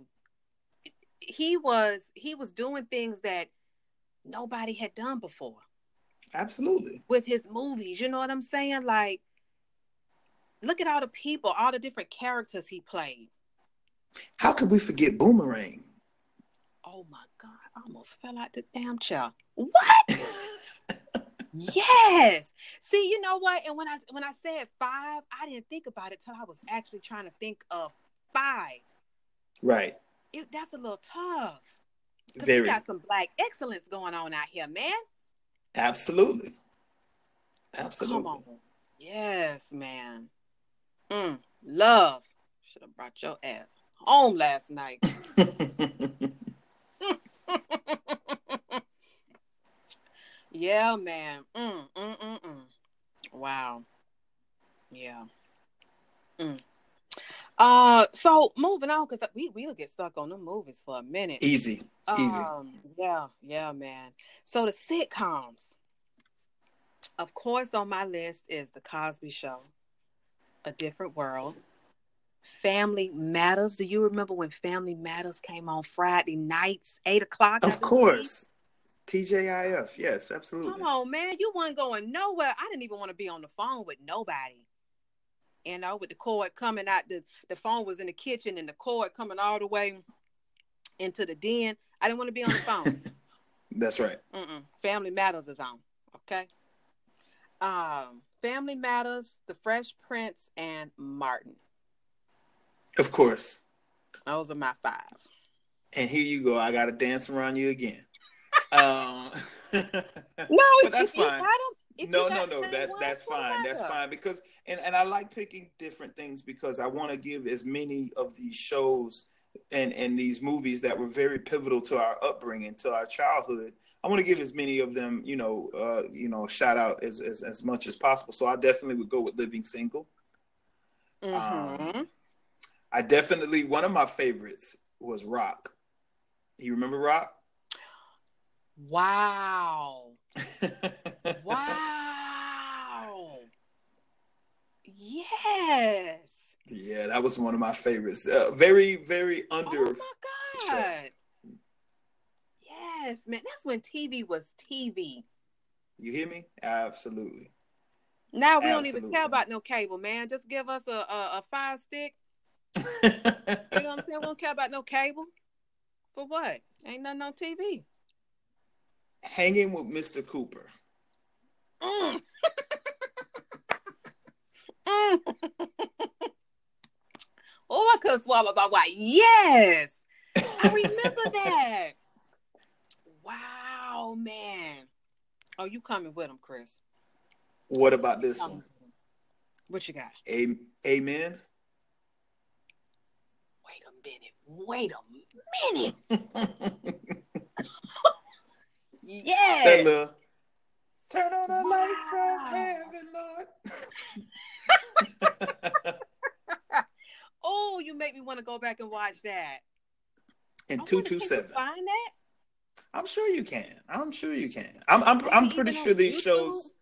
he was he was doing things that nobody had done before Absolutely. with his movies. You know what I'm saying? Like, look at all the people, all the different characters he played. How could we forget Boomerang? Oh my God, I almost fell out the damn chair. What? yes. See, you know what? And when I when I said five, I didn't think about it till I was actually trying to think of five. right. It, that's a little tough. Because Very. we got some black excellence going on out here, man. Absolutely. Absolutely. Come on. Yes, man. Mm, love. Should have brought your ass home last night. yeah, man. Mm, mm, mm, mm. Wow. Yeah. Mm. Uh, so moving on because we we'll get stuck on the movies for a minute. Easy. Easy. Um, yeah, yeah, man. So the sitcoms. Of course, on my list is The Cosby Show, A Different World, Family Matters. Do you remember when Family Matters came on Friday nights, eight o'clock? Of course. TGIF. Yes, absolutely. Come on, man. You weren't going nowhere. I didn't even want to be on the phone with nobody. You know, with the cord coming out, the, the phone was in the kitchen and the cord coming all the way into the den. I didn't want to be on the phone. That's right. Mm-mm. Family Matters is on. Okay. Um, Family Matters, The Fresh Prince, and Martin. Of course. Those are my five. And here you go. I got to dance around you again. um, No, but that's if you fine. if no, no, no. That ones, that's fine. That's fine because and and I like picking different things because I want to give as many of these shows and and these movies that were very pivotal to our upbringing, to our childhood. I want to give as many of them, you know, uh, you know, shout out as, as as much as possible. So I definitely would go with Living Single. Mhm. Um, I definitely one of my favorites was Roc. You remember Roc? Wow. Wow. Yes. yeah, that was one of my favorites. Uh, very, very under. Oh my God. Yes, man. That's when TV was TV. You hear me? Absolutely. Now we don't even care about no cable, man. Just give us a, a, a fire stick. You know what I'm saying? We don't care about no cable. For what? Ain't nothing on TV. Hanging with Mr. Cooper. Mm. Mm. oh, I could swallow my white. Yes, I remember that. Wow, man. Oh, you coming with him, Chris? What about this one? What you got? A- Amen. Wait a minute. Wait a minute. that Yeah. little turn on the light from heaven, Lord. Oh, you make me want to go back and watch that. and I two wonder, two can you seven. Find that? I'm sure you can. I'm sure you can. I'm I'm, I'm pretty sure these YouTube? shows.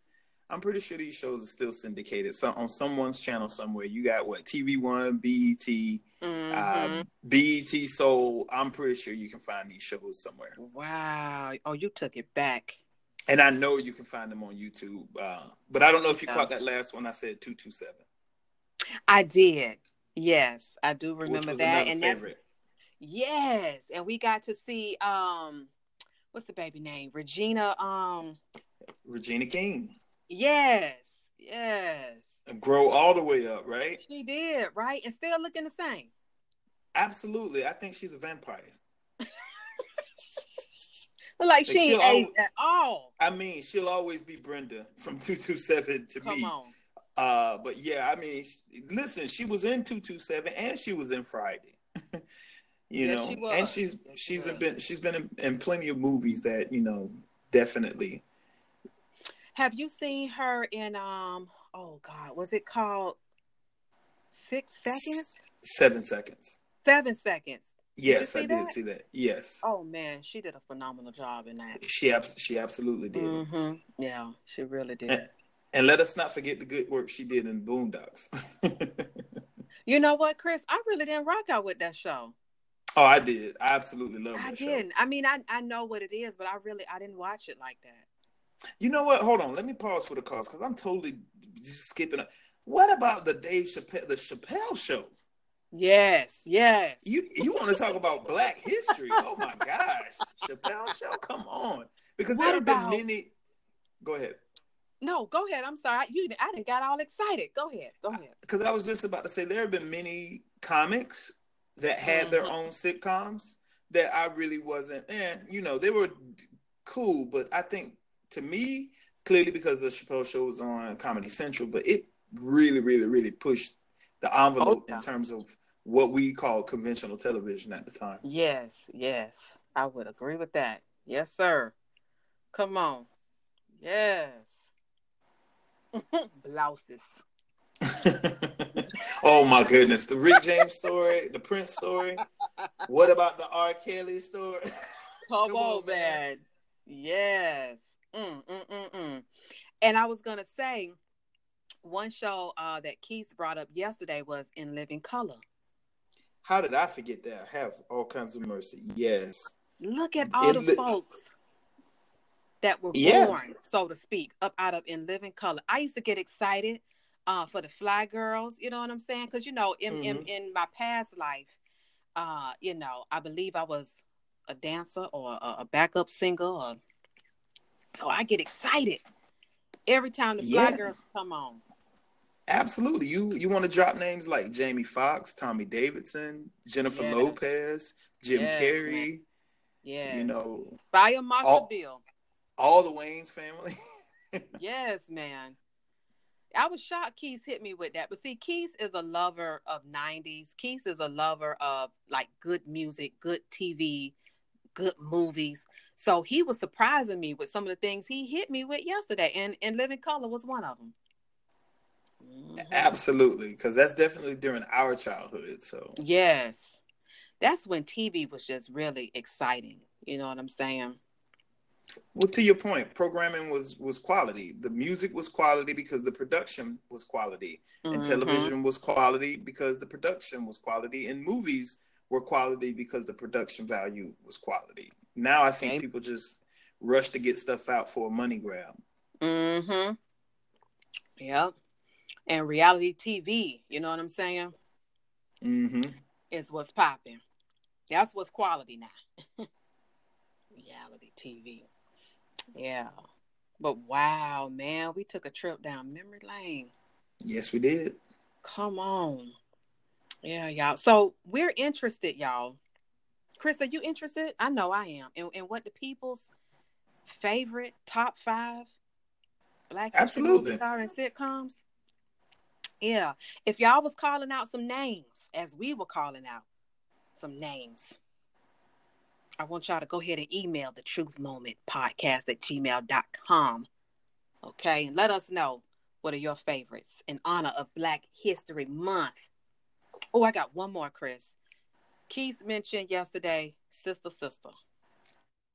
I'm pretty sure these shows are still syndicated. So on someone's channel somewhere. You got what TV One, BET, Mhm. uh, BET Soul. I'm pretty sure you can find these shows somewhere. Wow. Oh, you took it back. And I know you can find them on YouTube. Uh, but I don't know if you caught that last one I said 227. I did. Yes, I do remember that. And that's yes. And we got to see um what's the baby name? Regina. Um Regina King. Yes. Yes. Grow all the way up, right? She did, right? And still looking the same. Absolutely. I think she's a vampire. Like Like, she ain't at all. I mean, she'll always be Brenda from 227 to Come me. on. Uh, but yeah, I mean, listen, she was in 227 and she was in Friday. you know, she and she's Yes, she she's was. been she's been in, in plenty of movies that, you know, definitely Have you seen her in um oh god, was it called Six Seconds? 7 seconds. Seven seconds. Yes, see I did see that. Yes. Oh man, she did a phenomenal job in that. She abs- she absolutely did. hmm Yeah, she really did. And, and let us not forget the good work she did in Boondocks. You know what, Chris? I really didn't rock out with that show. oh, I did. I absolutely love I that didn't. I mean, I I know what it is, but I really I didn't watch it like that. You know what? Hold on. Let me pause for the cause because I'm totally just skipping. It. What about the Dave Chappelle, the Chappelle show? Yes, yes. You you want to talk about Black history? Oh my gosh, Chappelle show. Come on, because What there have about- been many. Go ahead. no, go ahead. I'm sorry. You I didn't got all excited. Go ahead. Go ahead. Because I was just about to say there have been many comics that had their Mhm. own sitcoms that I really wasn't. Eh, you know, they were cool, but I think to me, clearly because the Chappelle show was on Comedy Central, but it really, really, really pushed the envelope Oh, yeah. in terms of what we call conventional television at the time. Yes, yes. I would agree with that. Yes, sir. Come on. Yes. Blouses. oh my goodness, the Rick James story, the Prince story. What about the R. Kelly story? Come, Come on, man. man. Yes. Mm, mm, mm, mm. And I was gonna say, one show uh, that Keith brought up yesterday was In Living Color. How did I forget that? Have all kinds of mercy. Yes. Look at all the Li- folks that were Yeah. born, so to speak, up out of In Living Color. I used to get excited uh, for the Fly Girls. You know what I'm saying? Because you know, in, in Mhm. in my past life, uh, you know, I believe I was a dancer or a, a backup singer, or, so I get excited every time the Fly Yeah. Girls come on. Absolutely. You you want to drop names like Jamie Foxx, Tommy Davidson, Jennifer Yes. Lopez, Jim Yes, Carrey, Yeah, you know, Fire Marshal all- Bill. all the Wayans family. Yes, man. I was shocked Keith hit me with that. But see, Keith is a lover of 90s. Keith is a lover of like good music, good TV, good movies. So he was surprising me with some of the things he hit me with yesterday. And, and Living Color was one of them. Mhm. Absolutely, because that's definitely during our childhood. So Yes. That's when TV was just really exciting. You know what I'm saying? Well, to your point, programming was was quality. The music was quality because the production was quality, and Mhm. television was quality because the production was quality, and movies were quality because the production value was quality. Now I think Okay. people just rush to get stuff out for a money grab. Mm-hmm. Yep. And reality TV, you know what I'm saying, Mm hmm is what's popping. That's what's quality now. reality TV. Yeah. But wow, man, we took a trip down memory lane. Yes, we did. Come on. Yeah, y'all. So we're interested, y'all. Chris, are you interested? I know I am. And, in what the people's favorite top five black Absolutely. are in sitcoms? Yeah. If y'all was calling out some names, as we were calling out some names, I want y'all to go ahead and email the truth moment podcast at gmail.com. Okay. And let us know what are your favorites in honor of Black History Month. Oh, I got one more, Chris. Keith mentioned yesterday, Sister Sister.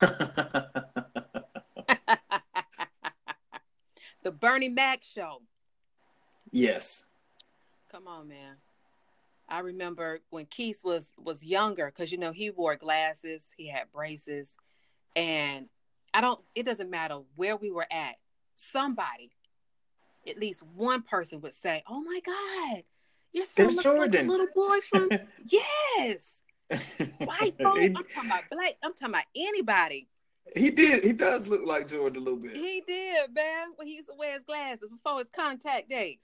the Bernie Mac show. yes. Come on, man. I remember when Keith was was younger, because you know he wore glasses, he had braces, and I don't. It doesn't matter where we were at. Somebody, at least one person, would say, "Oh my God, your son It's looks like Jordan." a little boy from yes." White folk. he, I'm talking about black. I'm talking about anybody. he did. He does look like Jordan a little bit. He did, man. When he used to wear his glasses before his contact days.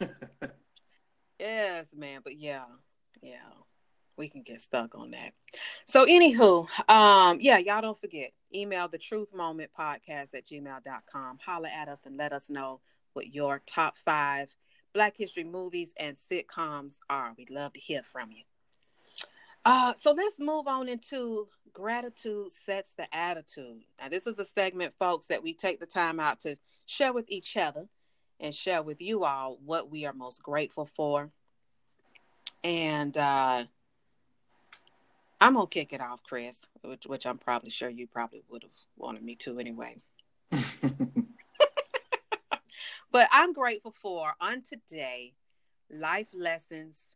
Yes, man. But yeah, yeah, we can get stuck on that. So, anywho, um, yeah, y'all don't forget email the truth moment podcast at gmail.com. Holler at us and let us know what your top five Black History movies and sitcoms are. We'd love to hear from you. Uh, so let's move on into gratitude sets the attitude. Now, this is a segment, folks, that we take the time out to share with each other and share with you all what we are most grateful for. And uh, I'm gonna kick it off, Chris, which, which I'm probably sure you probably would have wanted me to anyway. But I'm grateful for on today life lessons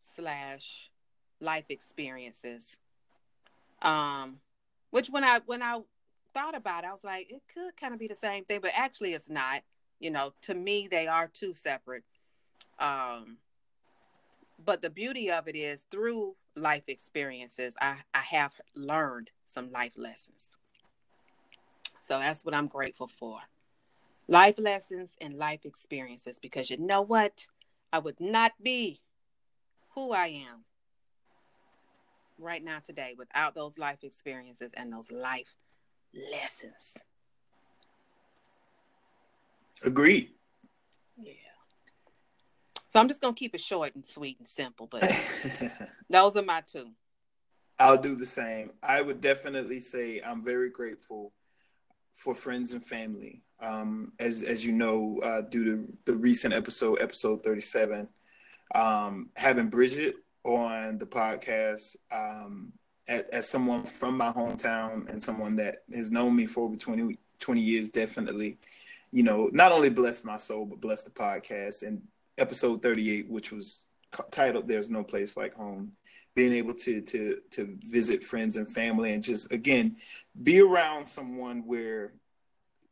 slash life experiences. Um, which when I when I thought about it, I was like, it could kind of be the same thing, but actually it's not. You know, to me they are two separate. Um, but the beauty of it is through life experiences, I, I have learned some life lessons. So that's what I'm grateful for. Life lessons and life experiences because you know what? I would not be who I am right now today without those life experiences and those life lessons. Agreed. Yeah. So I'm just gonna keep it short and sweet and simple, but those are my two. I'll do the same. I would definitely say I'm very grateful for friends and family. Um, as as you know, uh, due to the recent episode, episode 37, um, having Bridget on the podcast, um, as, someone from my hometown and someone that has known me for over 20, 20 years, definitely, you know, not only blessed my soul, but blessed the podcast. And episode 38, which was titled "There's No Place Like Home," being able to to to visit friends and family and just again be around someone where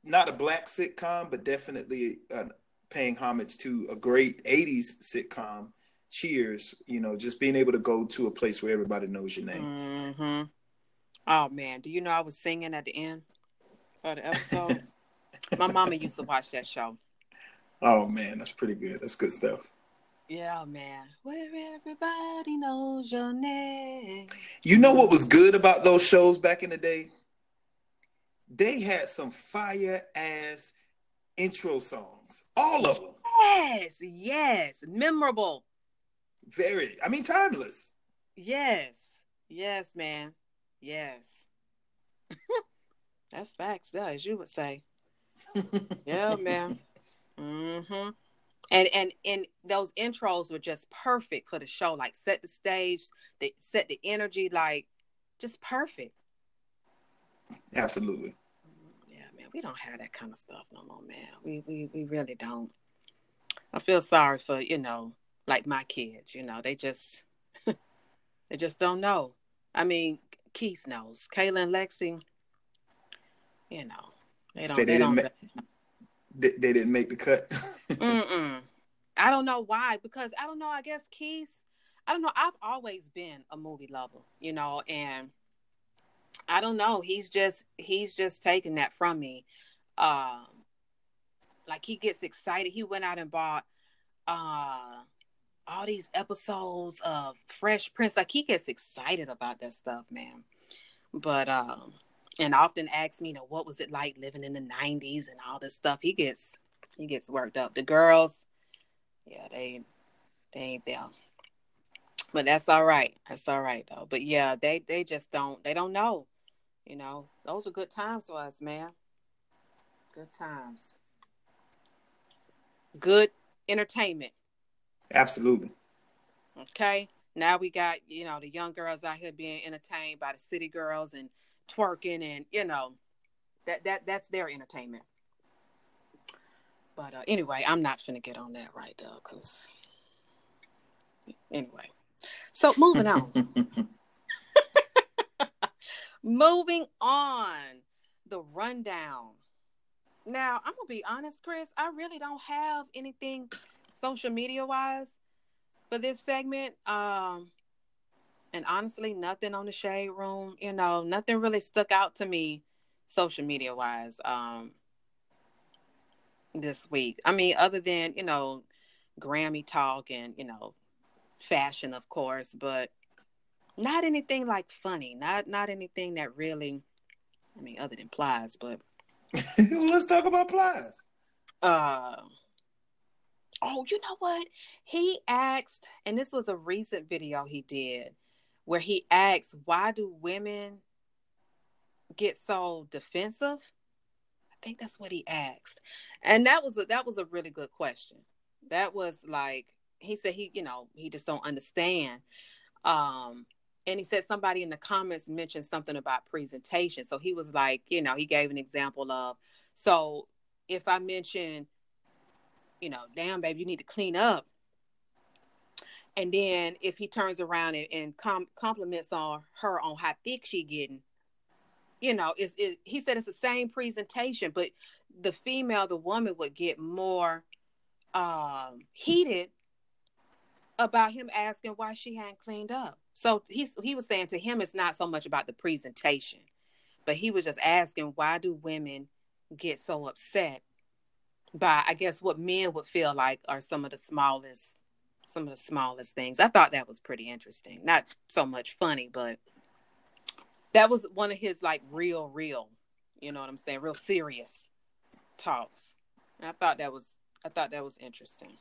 not a black sitcom, but definitely uh, paying homage to a great '80s sitcom. Cheers, you know, just being able to go to a place where everybody knows your name. hmm Oh man, do you know I was singing at the end of the episode? My mama used to watch that show. Oh man, that's pretty good. That's good stuff. Yeah, man. Where everybody knows your name. You know what was good about those shows back in the day? They had some fire ass intro songs. All of them. Yes, yes. Memorable. Very, I mean, timeless. Yes. Yes, man. Yes. That's facts, though, as you would say. Yeah, man. Mm-hmm. And and and those intros were just perfect for the show. Like set the stage, they set the energy, like just perfect. Absolutely. Yeah, man. We don't have that kind of stuff no more, man. We we we really don't. I feel sorry for, you know, like my kids, you know, they just They just don't know. I mean, Keith knows. Kayla and Lexi, you know, they don't. They they don't. ma- They, they didn't make the cut. I don't know why. Because I don't know. I guess Keith. I don't know. I've always been a movie lover, you know, and I don't know. He's just he's just taking that from me. Um, like he gets excited. He went out and bought uh all these episodes of Fresh Prince. Like he gets excited about that stuff, man. But um, and often asks me, you know, what was it like living in the '90s and all this stuff. He gets he gets worked up. The girls, yeah, they they ain't there. But that's all right. That's all right though. But yeah, they they just don't they don't know. You know, those are good times for us, man. Good times. Good entertainment. Absolutely. Okay. Now we got, you know, the young girls out here being entertained by the city girls and twerking and, you know, that that that's their entertainment. But uh, anyway, I'm not gonna get on that right now because anyway. So moving on. moving on. The rundown. Now, I'm gonna be honest, Chris. I really don't have anything social media wise for this segment. Um, and honestly, nothing on the shade room. You know, nothing really stuck out to me, social media wise. Um, this week. I mean, other than you know, Grammy talk and you know, fashion, of course, but not anything like funny. Not not anything that really. I mean, other than Plies, but Let's talk about Plies. uh oh you know what he asked and this was a recent video he did where he asks, why do women get so defensive? I think that's what he asked. And that was a that was a really good question. That was like he said he you know he just don't understand. Um and he said somebody in the comments mentioned something about presentation. So he was like you know he gave an example of so if i mention you know damn babe you need to clean up and then if he turns around and, and com- compliments on her on how thick she getting you know it's it, he said it's the same presentation but the female the woman would get more um heated about him asking why she hadn't cleaned up. So he's he was saying to him it's not so much about the presentation but he was just asking why do women get so upset by i guess what men would feel like are some of the smallest some of the smallest things. I thought that was pretty interesting. Not so much funny but that was one of his like real real you know what i'm saying real serious talks. And i thought that was i thought that was interesting.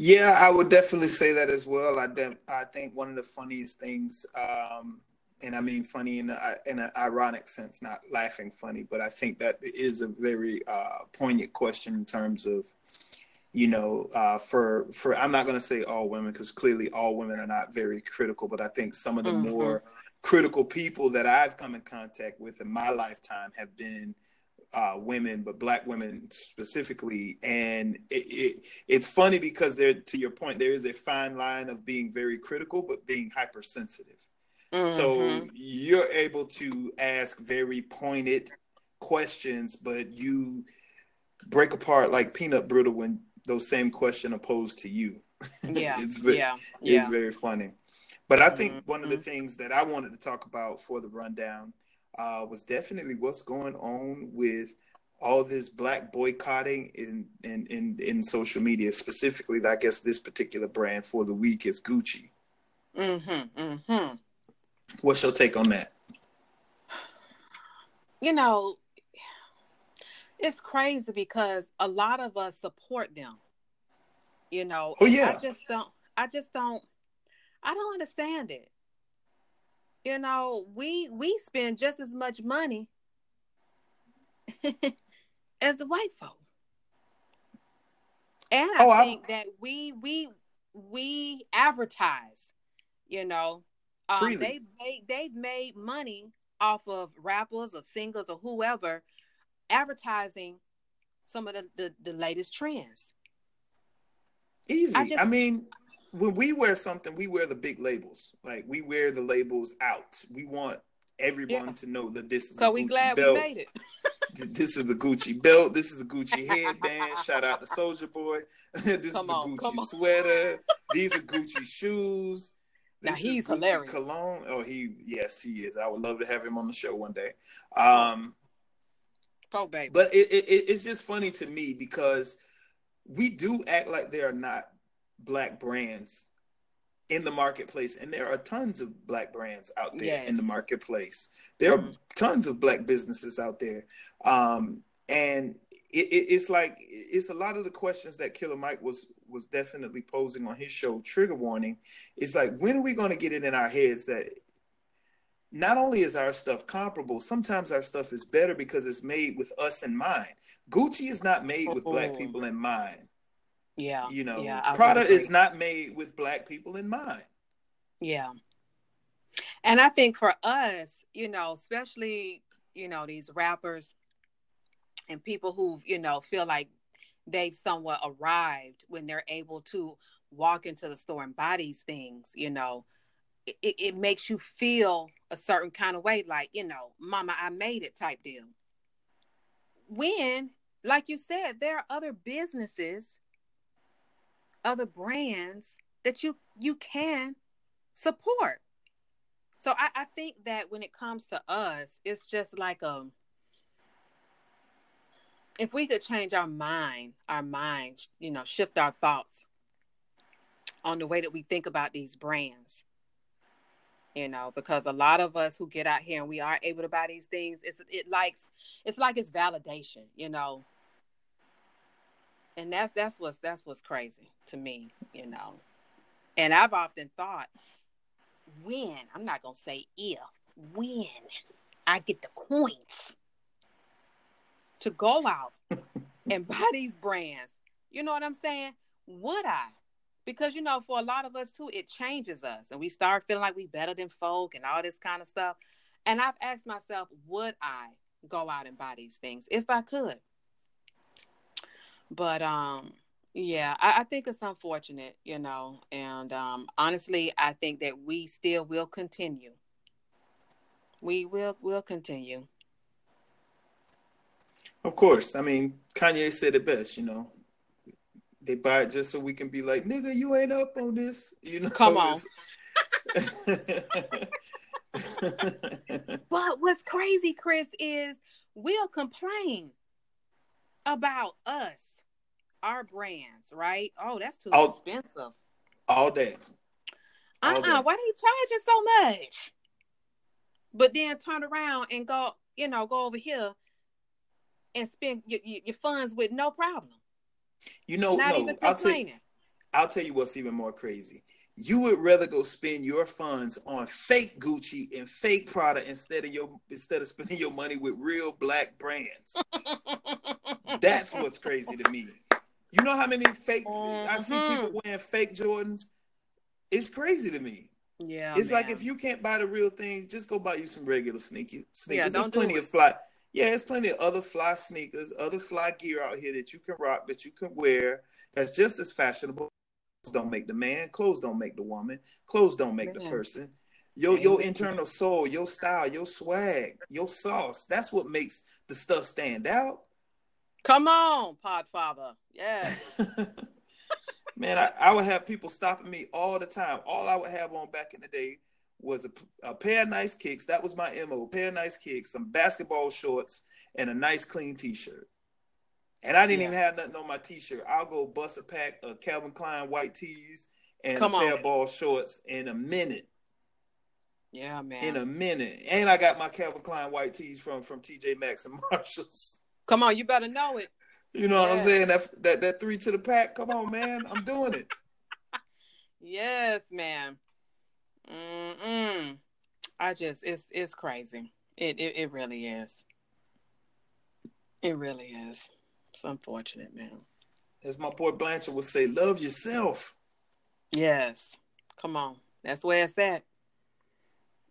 Yeah, I would definitely say that as well. I de- I think one of the funniest things, um, and I mean funny in a, in an ironic sense, not laughing funny, but I think that is a very uh, poignant question in terms of, you know, uh, for for I'm not going to say all women because clearly all women are not very critical, but I think some of the Mhm. more critical people that I've come in contact with in my lifetime have been uh, women, but black women specifically. And it, it, it's funny because there, to your point, there is a fine line of being very critical, but being hypersensitive. So Mhm. you're able to ask very pointed questions, but you break apart like peanut brittle when those same question are posed to you. yeah it's very, yeah it's very funny. But I think one of the Mhm. things that I wanted to talk about for the rundown uh, was definitely what's going on with all this black boycotting in, in in in social media. Specifically, I guess this particular brand for the week is Gucci. mm-hmm mm-hmm What's your take on that? you know, it's crazy because a lot of us support them. You know, Oh, yeah. I just don't. I just don't. I don't understand it. You know, we we spend just as much money as the white folk, and I Oh, I- think that we we we advertise. You know, um, they made they've made money off of rappers or singers or whoever advertising some of the, the, the latest trends. Easy. I, I mean, when we wear something, we wear the big labels. Like we wear the labels out. We want everyone Yeah. to know that this is So we Gucci glad belt. we made it. This is the Gucci belt. This is the Gucci headband. Shout out to Soulja Boy. this Come is the Gucci sweater. These are Gucci shoes. Now he's Gucci hilarious. Cologne. Oh, he yes, he is. I would love to have him on the show one day. Um, Oh baby. but it, it it- it's just funny to me because we do act like there are not black brands in the marketplace, and there are tons of black brands out there in the marketplace. There are tons of black businesses out there, um, and it, it, it's like it's a lot of the questions that Killer Mike was was definitely posing on his show. Trigger warning. It's like when are we going to get it in our heads that not only is our stuff comparable, sometimes our stuff is better because it's made with us in mind. Gucci is not made with black Mhm. people in mind. yeah. You know, yeah, Prada is not made with black people in mind. Yeah. And I think for us, you know, especially, you know, these rappers and people who, you know, feel like they've somewhat arrived when they're able to walk into the store and buy these things, you know, it, it makes you feel a certain kind of way, like, you know, mama, I made it type deal. When, like you said, there are other businesses, other brands that you you can support. So I, I think that when it comes to us, it's just like a if we could change our mind, our minds, you know, shift our thoughts on the way that we think about these brands. You know, because a lot of us who get out here and we are able to buy these things, it's it likes it's like it's validation, you know. And that's that's what's that's what's crazy to me, you know. And I've often thought, when, I'm not going to say if, when I get the coins to go out and buy these brands, you know what I'm saying? Would I? Because, you know, for a lot of us too, it changes us and we start feeling like we better than folk and all this kind of stuff. And I've asked myself, would I go out and buy these things if I could? But, um, yeah, I, I think it's unfortunate, you know, and um, honestly, I think that we still will continue. We will will continue. Of course. I mean, Kanye said it best, you know. They buy it just so we can be like, nigga, you ain't up on this. You know. Come on. But what's crazy, Chris, is we'll complain about us, our brands, right? Oh, that's too Oh. expensive. All day. Uh all day. uh Why are you charging so much? But then turn around and go, you know, go over here and spend your, your, your funds with no problem. You know, Not no, even I'll tell you. I'll tell you what's even more crazy. You would rather go spend your funds on fake Gucci and fake Prada instead of your instead of spending your money with real black brands. That's what's crazy to me. You know how many fake I see Mhm. people wearing fake Jordans? It's crazy to me. Yeah, it's like if you can't buy the real thing, just go buy you some regular sneaky sneakers. Yeah, There's do plenty it. of fly. Yeah, there's plenty of other fly sneakers, other fly gear out here that you can rock, that you can wear. That's just as fashionable. Clothes don't make the man. Clothes don't make the woman. Clothes don't make the person. Your your internal soul, your style, your swag, your sauce. That's what makes the stuff stand out. Come on, Podfather. Yeah. Man, I, I would have people stopping me all the time. All I would have on back in the day was a, a pair of nice kicks. That was my MO. A pair of nice kicks, some basketball shorts, and a nice clean t-shirt. And I didn't Yeah. even have nothing on my t-shirt. I'll go bust a pack of Calvin Klein white tees and Come a pair on. of ball shorts in a minute. Yeah, man. In a minute. And I got my Calvin Klein white tees from from TJ Maxx and Marshalls. Come on, you better know it. You know what I'm saying? That that that three to the pack. Come on, man. I'm doing it. Yes, man. Mm-mm. I just it's it's crazy. It, it it really is. It really is. It's unfortunate, man. As my boy Blanchard would say, love yourself. Yes. Come on. That's where it's at.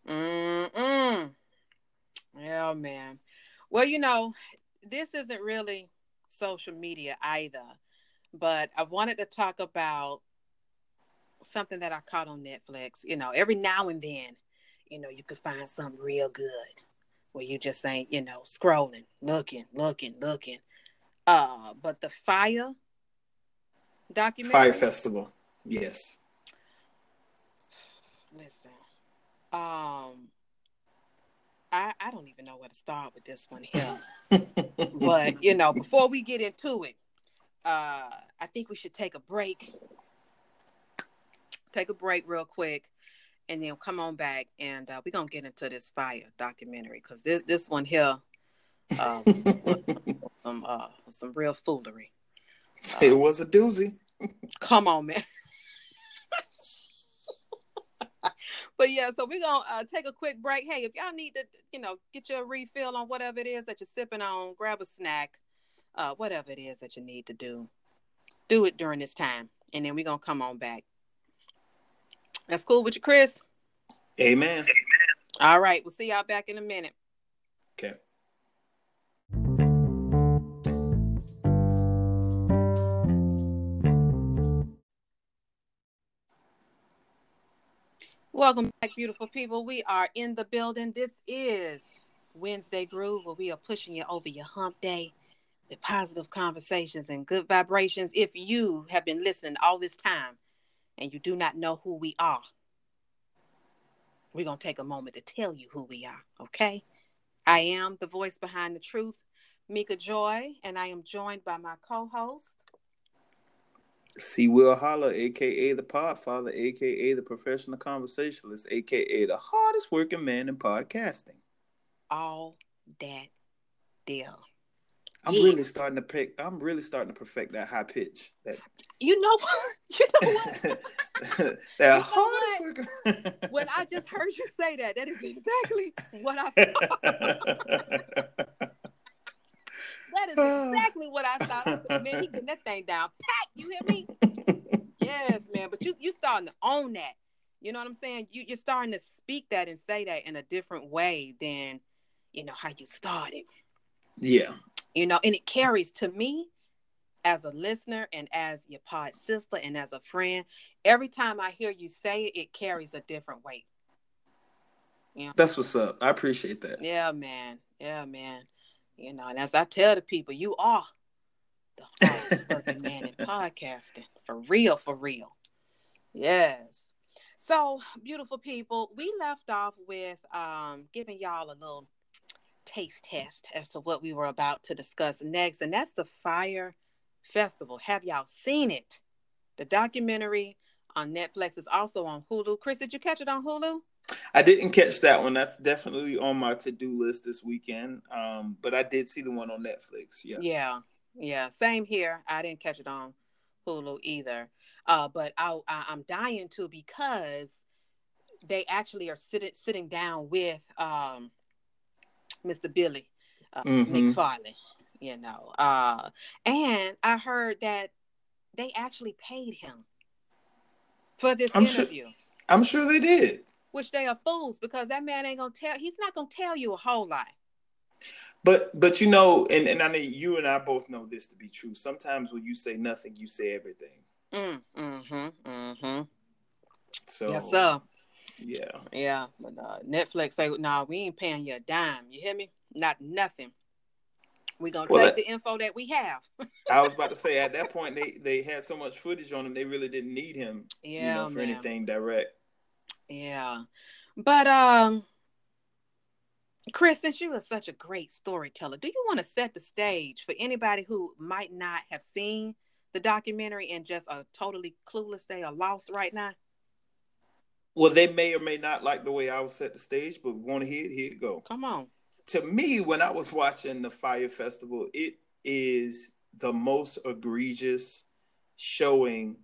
Mm-mm. Yeah, man. Well, you know, this isn't really social media either, but I wanted to talk about something that I caught on Netflix. You know, every now and then, you know, you could find something real good where you just ain't, you know, scrolling, looking, looking, looking. Uh, but the Fyre documentary. Fyre Festival. Yes. Listen, um, I I don't even know where to start with this one here. but you know, before we get into it, uh, I think we should take a break. Take a break real quick, and then come on back, and uh, we're gonna get into this Fyre documentary because this this one here, um, some uh, some real foolery. it was a doozy. Come on, man. but yeah, so we're gonna uh, take a quick break. Hey, if y'all need to, you know, get your refill on whatever it is that you're sipping on, grab a snack, uh, whatever it is that you need to do, do it during this time, and then we're gonna come on back. That's cool with you, Chris. Amen. All right, we'll see y'all back in a minute. Okay. Welcome back, beautiful people. We are in the building. This is Wednesday Groove, where we are pushing you over your hump day with positive conversations and good vibrations. If you have been listening all this time and you do not know who we are, we're going to take a moment to tell you who we are, okay? I am the voice behind the truth, Mika Joy, and I am joined by my co host. C. Will Holler, aka the Podfather, aka the professional conversationalist, aka the hardest working man in podcasting. all that deal. I'm Yes. really starting to pick. I'm really starting to perfect that high pitch. That You know what? You know what? that know hardest working. when I just heard you say that, that is exactly what I thought. That is exactly what I thought. I said, man, he getting that thing down. Pat, you hear me? Yes, man. But you you starting to own that. You know what I'm saying? You you're starting to speak that and say that in a different way than you know how you started. yeah, you know, and it carries to me as a listener and as your pod sister and as a friend. Every time I hear you say it, it carries a different weight. that's what's up. I appreciate that. Yeah, man. Yeah, man. You know, and as I tell the people, you are the hardest working man in podcasting. For real, for real. Yes. So, beautiful people, we left off with um giving y'all a little taste test as to what we were about to discuss next, and that's the Fyre Festival. Have y'all seen it? The documentary on Netflix is also on Hulu. Chris, did you catch it on Hulu? I didn't catch that one. That's definitely on my to do list this weekend. Um, but I did see the one on Netflix. Yes. Yeah, yeah, same here. I didn't catch it on Hulu either, uh, but I, I I'm dying to because they actually are sitting sitting down with um, Mr. Billy uh, Mhm. McFarland, you know, uh, and I heard that they actually paid him for this I'm sure- interview. I'm sure they did. Which they are fools because that man ain't gonna tell. He's not gonna tell you a whole lot. But but you know, and, and I mean you and I both know this to be true. Sometimes when you say nothing, you say everything. Mm, mm-hmm. Mm-hmm. So Yes, sir. Yeah. Yeah, but uh, Netflix say, "Nah, we ain't paying you a dime. You hear me? Not nothing. We gonna Well, take that- the info that we have." I was about to say at that point they they had so much footage on him they really didn't need him you Yeah, know for man. anything direct. Yeah, but um, Chris, since you are such a great storyteller, do you want to set the stage for anybody who might not have seen the documentary and just are totally clueless? They are lost right now. Well, they may or may not like the way I was set the stage, but we want to hear it, here it go. Come on. To me, when I was watching the Fyre Festival, it is the most egregious showing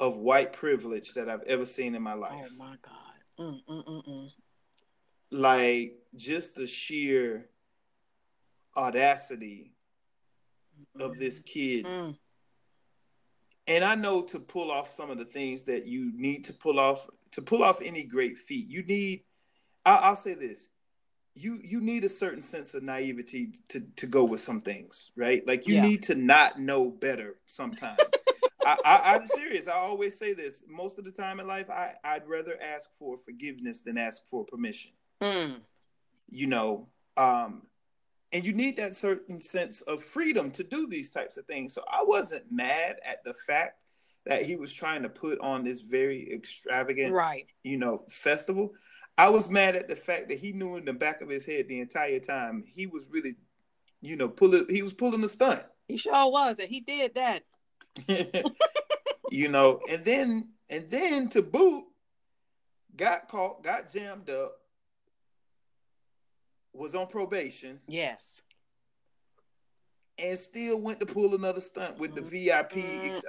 of white privilege that I've ever seen in my life. Oh my God. Mm, mm, mm, mm. Like just the sheer audacity of this kid Mm. and I know to pull off some of the things that you need to pull off to pull off any great feat, you need. I, I'll say this: you you need a certain sense of naivety to to go with some things, right? Like you Yeah. need to not know better sometimes. I, I, I'm serious. I always say this. Most of the time in life, I, I'd rather ask for forgiveness than ask for permission. Mm. You know, um, and you need that certain sense of freedom to do these types of things. So I wasn't mad at the fact that he was trying to put on this very extravagant, Right. you know, festival. I was mad at the fact that he knew in the back of his head the entire time he was really, you know, pulling. He was pulling the stunt. He sure was, and he did that. you know, and then and then to boot, got caught, got jammed up, was on probation, Yes. And still went to pull another stunt with the VIP.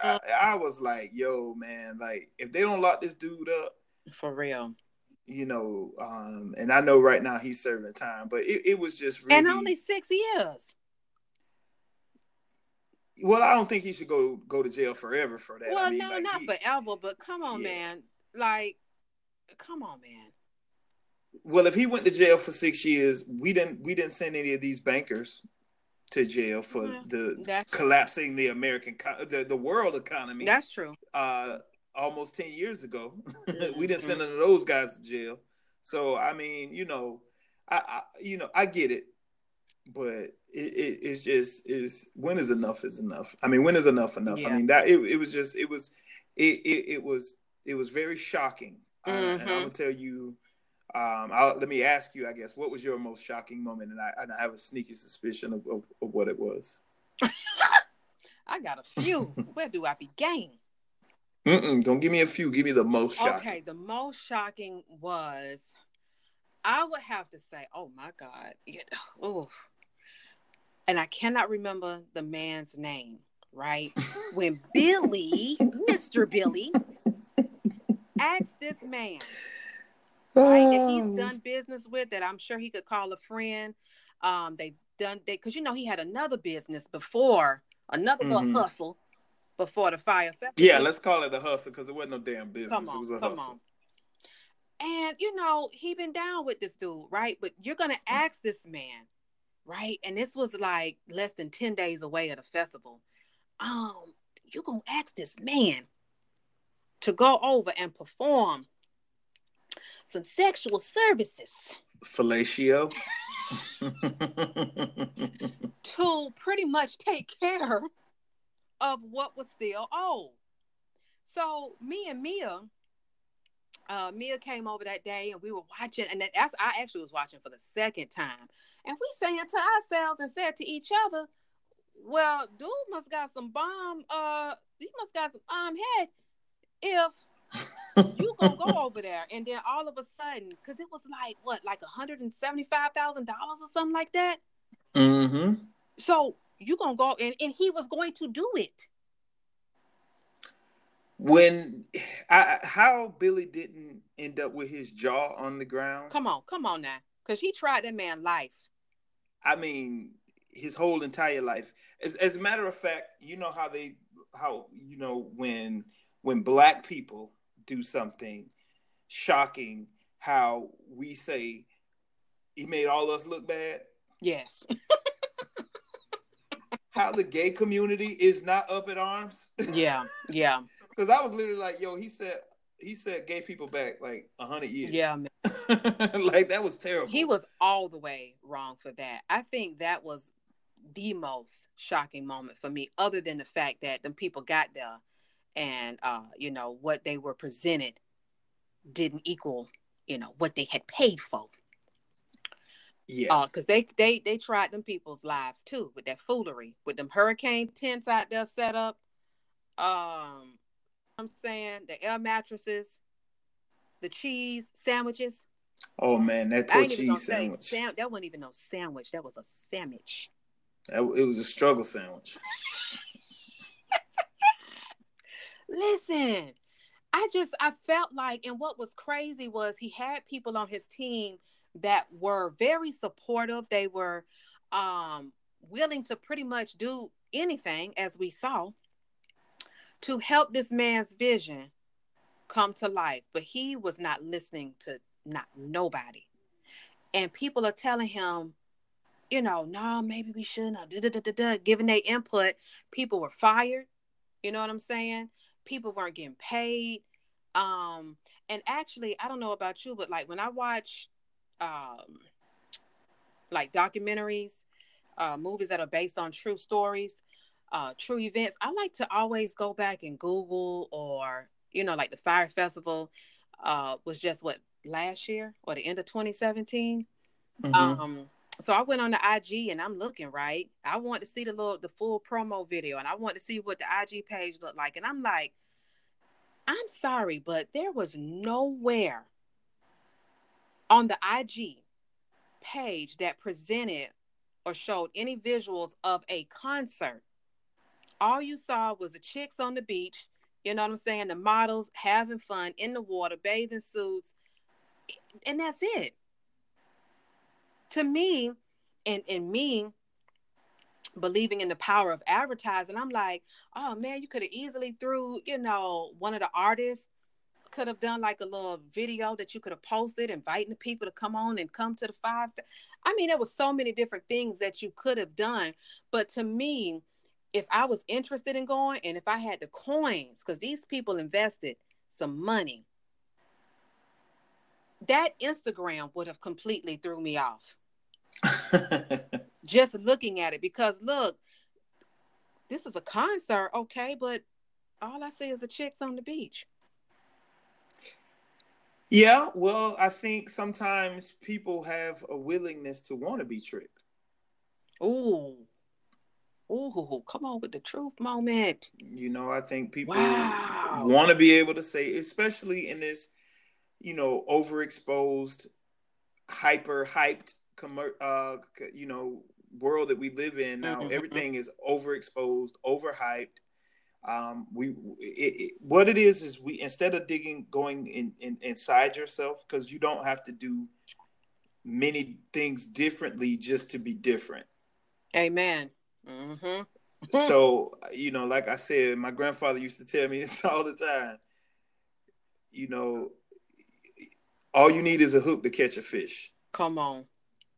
I, I was like, yo, man, like if they don't lock this dude up, For real. you know, um, and I know right now he's serving time, but it, it was just really And only six years. well, I don't think he should go go to jail forever for that. Well, I mean, no, like, not he- forever, but come on, Yeah. man. Like, come on, man. Well, if he went to jail for six years, we didn't we didn't send any of these bankers to jail for Yeah, the collapsing the American co- the, the world economy. That's true. uh, almost ten years ago. we Mhm. didn't send none of those guys to jail. So I mean, you know, I, I you know I get it, but it, it it's just is when is enough is enough. I mean, when is enough enough? Yeah. I mean that it, it was just it was it it, it was it was very shocking. Uh, and Mhm. gonna tell you. Um, I'll, let me ask you, I guess, what was your most shocking moment? And I, and I have a sneaky suspicion of, of, of what it was. I got a few. Where do I begin? Mm-mm, don't give me a few. Give me the most shocking. Okay, the most shocking was I would have to say, oh my God. Know, oh. And I cannot remember the man's name, right? When Billy, Mr. Billy, asked this man, right, that he's done business with, that I'm sure he could call a friend. Um, they've done they because you know he had another business before, another Mhm. little hustle before the Fyre festival. Yeah, let's call it a hustle because it wasn't no damn business. Come it on, was a come hustle. on. And you know, he been down with this dude, right? But you're gonna ask this man, right? And this was like less than 10 days away at a festival. Um, you're gonna ask this man to go over and perform some sexual services Fellatio. to pretty much take care of what was still owed. So me and Mia, uh, Mia came over that day and we were watching, and that's I actually was watching for the second time, and we saying to ourselves and said to each other, "Well, dude must got some bomb. Uh, he must got some bomb head. If you gonna go over there, and then all of a sudden, because it was like what, like a hundred and seventy five thousand dollars or something like that. mm-hmm. So you gonna go and, and he was going to do it. When I how Billy didn't end up with his jaw on the ground. Come on, come on now. Cause he tried that man life. I mean, his whole entire life. As as a matter of fact, you know how they how you know when when black people do something shocking, how we say he made all us look bad. Yes. How the gay community is not up at arms. Yeah, yeah, Because I was literally like, yo, he said he said gay people back like a hundred years. yeah. man. like that was terrible. He was all the way wrong for that. I think that was the most shocking moment for me, other than the fact that the people got there and uh, you know, what they were presented didn't equal, you know, what they had paid for. yeah. Uh, cause they they they tried them people's lives too with that foolery, with them hurricane tents out there set up. Um, I'm saying the air mattresses, the cheese sandwiches. oh man, that poor cheese sandwich. sam- that wasn't even no sandwich. That was a sandwich. That, it was a struggle sandwich. Listen, I just I felt like, and what was crazy was he had people on his team that were very supportive. They were um willing to pretty much do anything, as we saw, to help this man's vision come to life. But he was not listening to not nobody. And people are telling him, you know, no, maybe we shouldn't, da, da, giving their input. People were fired. You know what I'm saying? People weren't getting paid. Um, and actually, I don't know about you, but like when I watch um like documentaries, uh movies that are based on true stories, uh true events, I like to always go back and Google or you know, like the Fyre festival uh was just what last year or the end of 2017. Mhm. Um, so I went on the IG and I'm looking right. I want to see the little the full promo video and I want to see what the IG page looked like. And I'm like, I'm sorry, but there was nowhere on the IG page that presented or showed any visuals of a concert. All you saw was the chicks on the beach, you know what I'm saying? The models having fun in the water, bathing suits, and that's it to me and and me believing in the power of advertising i'm like oh man you could have easily threw you know one of the artists could have done like a little video that you could have posted inviting the people to come on and come to the five i mean there was so many different things that you could have done. But to me if i was interested in going and if i had the coins because these people invested some money that instagram would have completely threw me off just looking at it because look, this is a concert, okay, but all I see is the chicks on the beach. yeah, well, I think sometimes people have a willingness to want to be tricked. Ooh. Ooh, come on with the truth moment. You know, I think people Wow. want to be able to say, especially in this, you know, overexposed, hyper hyped, commer- uh, you know, world that we live in now. Mhm. Everything is overexposed, overhyped. Um, we it, it, what it is is we instead of digging going in, in inside yourself because you don't have to do many things differently just to be different. Amen. Mm-hmm. so you know like i said my grandfather used to tell me this all the time you know all you need is a hook to catch a fish Come on.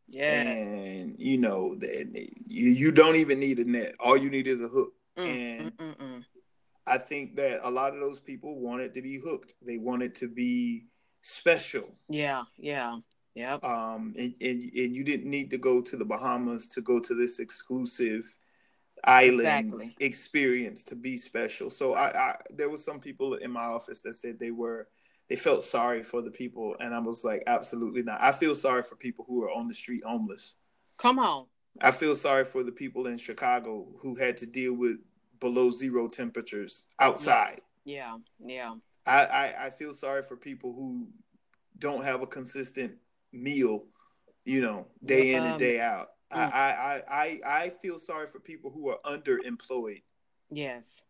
Yeah. and you know that you, you don't even need a net all you need is a hook mm, and Mm-mm-mm. i think that a lot of those people wanted to be hooked they wanted to be special Yeah, yeah. Yep. um, and, and and you didn't need to go to the Bahamas to go to this exclusive island Exactly. experience to be special. So I, I there was some people in my office that said they were they felt sorry for the people, and I was like, absolutely not. I feel sorry for people who are on the street homeless. Come on. I feel sorry for the people in Chicago who had to deal with below zero temperatures outside. Yeah, yeah. I, I, I feel sorry for people who don't have a consistent meal, you know, day in Um, and day out. mm. I, I, I, I I feel sorry for people who are underemployed, Yes.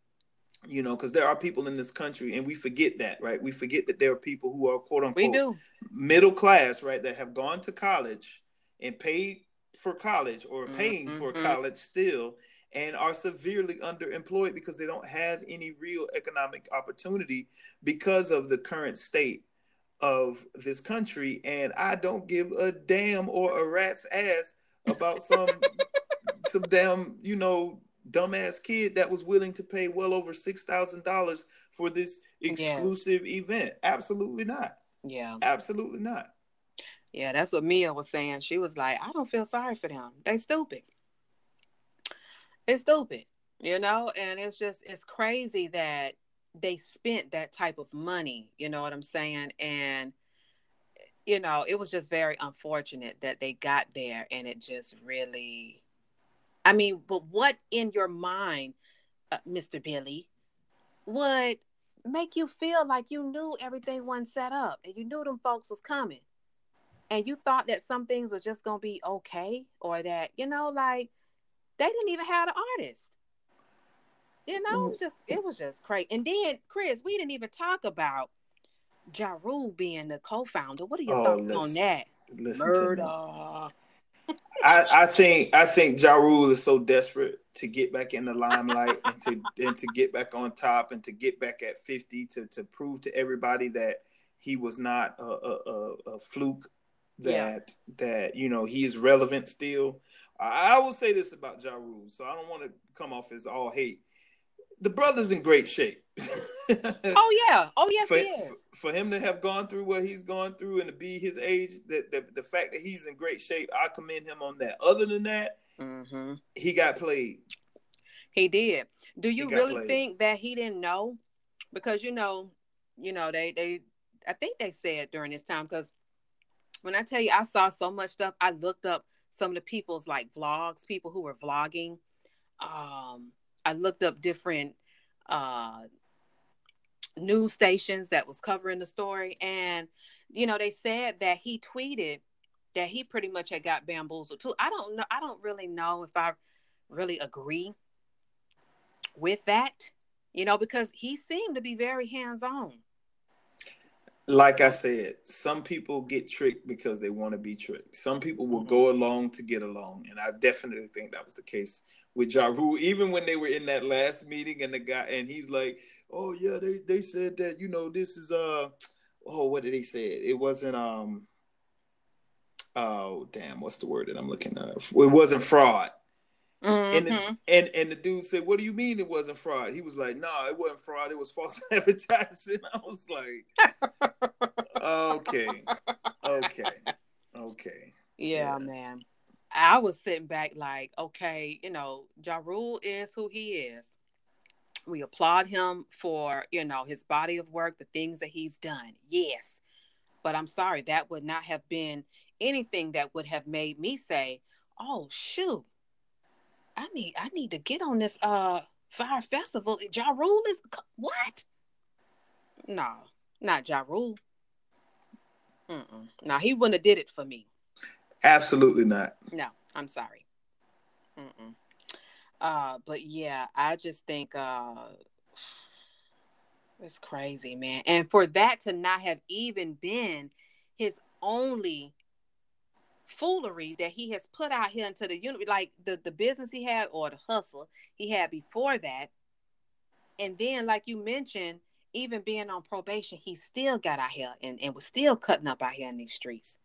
You know, because there are people in this country and we forget that, right? We forget that there are people who are quote unquote We do. middle class, right, that have gone to college and paid for college or paying for Mhm. college still and are severely underemployed because they don't have any real economic opportunity because of the current state of this country and I don't give a damn or a rat's ass about some some damn, you know, dumbass kid that was willing to pay well over $6,000 for this Yes. exclusive event. Absolutely not. Yeah. Absolutely not. Yeah, that's what Mia was saying. She was like, I don't feel sorry for them. They stupid. It's stupid, you know? And it's just it's crazy that they spent that type of money, you know what I'm saying? And you know, it was just very unfortunate that they got there and it just really I mean, but what in your mind, uh, Mr. Billy, would make you feel like you knew everything wasn't set up and you knew them folks was coming? and you thought that some things were just gonna be okay or that you know like they didn't even have the artist you know it was just it was just crazy and then chris we didn't even talk about ja Rule being the co-founder what are your Oh, thoughts on listen. that Listen to murder. I, I think I think Ja Rule is so desperate to get back in the limelight and to and to get back on top and to get back at 50 to to prove to everybody that he was not a, a, a, a fluke that that you know he is relevant still. I, I will say this about Ja Rule, so I don't want to come off as all hate. The brother's in great shape. Oh yeah. Oh yes, for, he is. for him to have gone through what he's gone through and to be his age, that the, the fact that he's in great shape, I commend him on that. Other than that, hmm he got played. He did. Do you really played. think that he didn't know? Because you know, you know, they they I think they said during this time because when I tell you I saw so much stuff, I looked up some of the people's like vlogs, people who were vlogging. Um, I looked up different uh news stations that was covering the story and you know they said that he tweeted that he pretty much had got bamboozled too. I don't know i don't really know if i really agree with that you know because he seemed to be very hands-on Like I said, some people get tricked because they want to be tricked. Some people will go along to get along, and I definitely think that was the case with Ja Rule. Even when they were in that last meeting, and the guy and he's like, "Oh yeah, they they said that you know this is uh oh what did they say? It wasn't um oh damn what's the word that I'm looking at? It wasn't fraud." And, the, Mhm. and and the dude said, "What do you mean it wasn't fraud?" He was like, "No, it wasn't fraud. It was false advertising." I was like, "Okay, okay, okay." yeah, Yeah. man i was sitting back like okay you know ja Rule is who he is we applaud him for you know his body of work the things that he's done yes but i'm sorry that would not have been anything that would have made me say oh shoot i need i need to get on this uh Fyre festival ja Rule is what no not ja Rule. Mm-mm. no he wouldn't have did it for me Absolutely not. no, I'm sorry. Mm-mm. Uh, but yeah, I just think uh, it's crazy, man. And for that to not have even been his only foolery that he has put out here into the unit, like the the business he had or the hustle he had before that, and then like you mentioned, even being on probation, he still got out here and, and was still cutting up out here in these streets.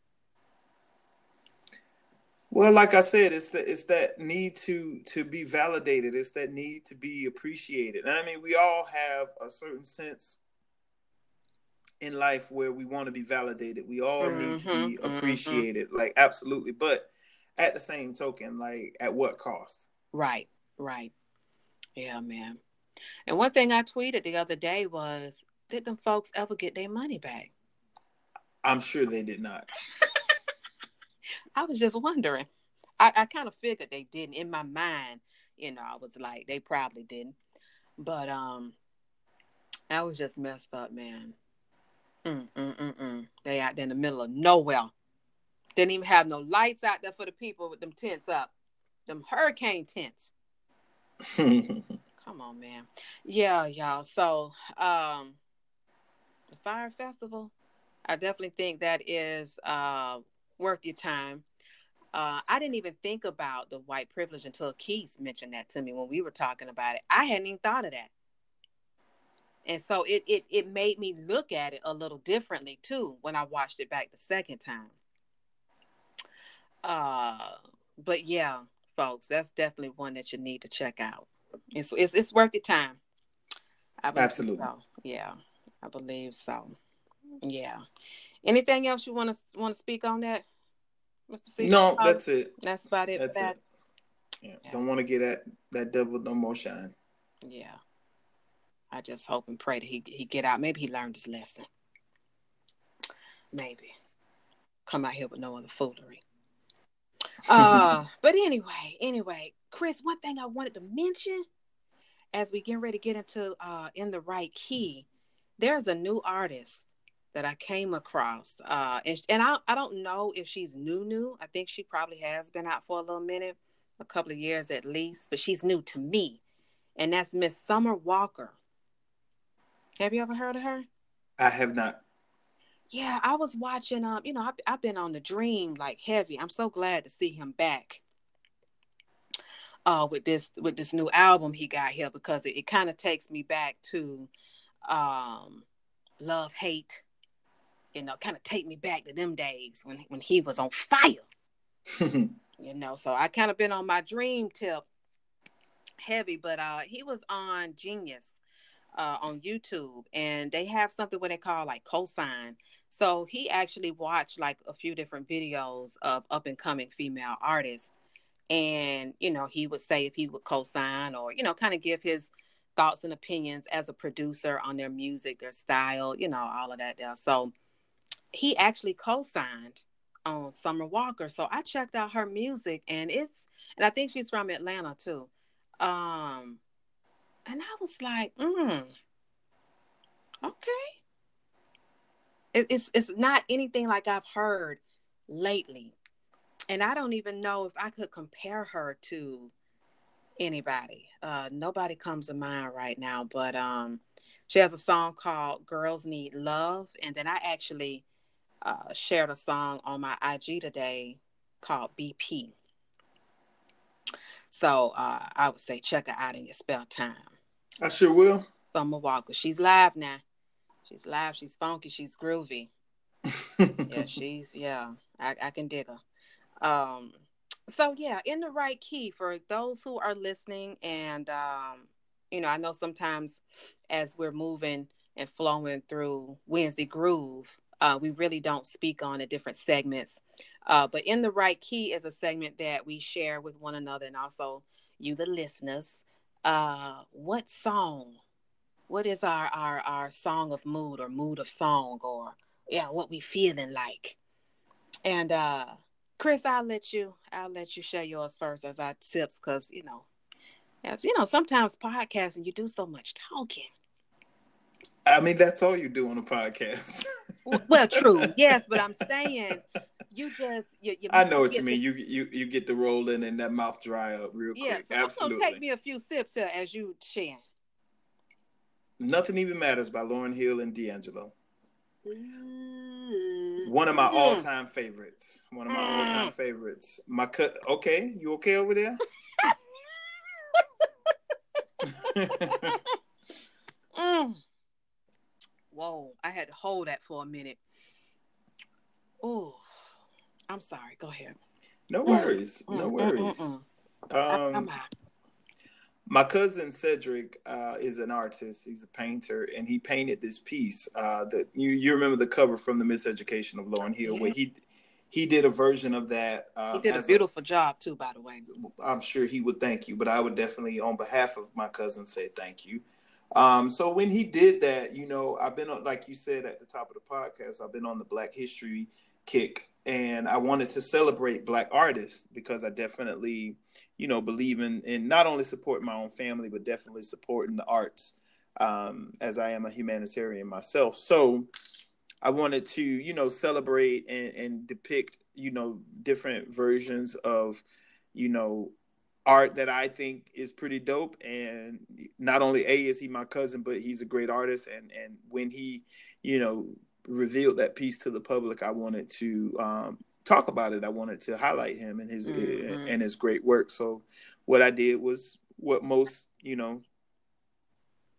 Well, like I said, it's that it's that need to to be validated. It's that need to be appreciated. And I mean, we all have a certain sense in life where we want to be validated. We all need to be Mhm, mhm. appreciated, like absolutely. But at the same token, like at what cost? Right, right. Yeah, man. And one thing I tweeted the other day was, did them folks ever get their money back? I'm sure they did not. I was just wondering. I, I kind of figured they didn't. In my mind, you know, I was like, they probably didn't. But um, I was just messed up, man. Mm, mm, mm, mm. They out there in the middle of nowhere. Didn't even have no lights out there for the people with them tents up. Them hurricane tents. Come on, man. Yeah, y'all. So, um, the Fyre Festival, I definitely think that is uh worth your time. Uh, I didn't even think about the white privilege until Keith mentioned that to me when we were talking about it. I hadn't even thought of that, and so it it it made me look at it a little differently too when I watched it back the second time. Uh, but yeah, folks, that's definitely one that you need to check out. It's it's it's worth your time. I Absolutely. So. Yeah, I believe so. Yeah. Anything else you want to want to speak on that, Mr. C? no, Oh, that's it. that's about it. That's that. it. Yeah. Yeah. Don't want to get that that devil no more shine. Yeah. I just hope and pray that he he get out. Maybe he learned his lesson. Maybe. Come out here with no other foolery. Uh, but anyway, anyway, Chris, one thing I wanted to mention as we get ready to get into uh in the right key, there's a new artist that I came across. Uh and, and I I don't know if she's new new. I think she probably has been out for a little minute, a couple of years at least, but she's new to me. And that's Miss Summer Walker. Have you ever heard of her? I have not. Yeah, I was watching. Um, you know, I've, I've been on the Dream like heavy. I'm so glad to see him back. Uh, with this with this new album he got here because it, it kind of takes me back to, um, love hate. You know, kind of take me back to them days when when he was on fire. You know, so I kind of been on my Dream tip heavy, but uh, he was on Genius uh, on YouTube, and they have something what they call like cosign. So he actually watched like a few different videos of up and coming female artists, and you know he would say if he would co-sign or you know kind of give his thoughts and opinions as a producer on their music, their style, you know all of that there. So he actually co-signed on Summer Walker. So I checked out her music, and it's and I think she's from Atlanta too. Um, and I was like, mm, okay. It, it's it's not anything like I've heard lately, and I don't even know if I could compare her to anybody. Uh, nobody comes to mind right now, but um, she has a song called "Girls Need Love," and then I actually uh, shared a song on my IG today called "BP." So uh, I would say check her out in your spare time. I sure will. Summer Walker. She's live now. She's live. She's funky. She's groovy. Yeah, she's yeah. I, I can dig her. Um, so yeah, in the right key for those who are listening, and um, you know, I know sometimes as we're moving and flowing through Wednesday Groove, uh, we really don't speak on the different segments. Uh, but in the right key is a segment that we share with one another, and also you, the listeners. Uh, what song? What is our our our song of mood or mood of song or yeah, what we feeling like? And uh Chris, I'll let you I'll let you share yours first as I tips because you know, as you know, sometimes podcasting you do so much talking. I mean, that's all you do on a podcast. Well, true, yes, but I'm saying you just you, you I know what you mean. the- You you you get the rolling and that mouth dry up real yeah, quick. so I'm gonna take me a few sips here as you share. Nothing even matters by Lauryn Hill and D'Angelo. Mm. One of my Mm. all-time favorites. One of my Mm. all-time favorites. My cut. Okay, you okay over there? Mm. Whoa, I had to hold that for a minute. Oh, I'm sorry. Go ahead. no worries. No Mm, mm, worries. mm, mm. I- I'm Um, out. my cousin Cedric uh, is an artist. He's a painter, and he painted this piece. Uh, that you you remember the cover from the Miseducation of Lauryn Hill, where he he did a version of that. Uh, He did a beautiful job too, by the way. I'm sure he would thank you, but I would definitely, on behalf of my cousin, say thank you. Um, so when he did that, you know, I've been on, like you said at the top of the podcast, I've been on the Black History kick, and I wanted to celebrate Black artists because I definitely, you know, believe in in not only supporting my own family, but definitely supporting the arts, um, as I am a humanitarian myself. So I wanted to, you know, celebrate and, and depict, you know, different versions of, you know, art that I think is pretty dope. And not only a is he my cousin, but he's a great artist. And and when he, you know, revealed that piece to the public, I wanted to um, talk about it. I wanted to highlight him and his Mhm. and his great work. So what I did was what most, you know,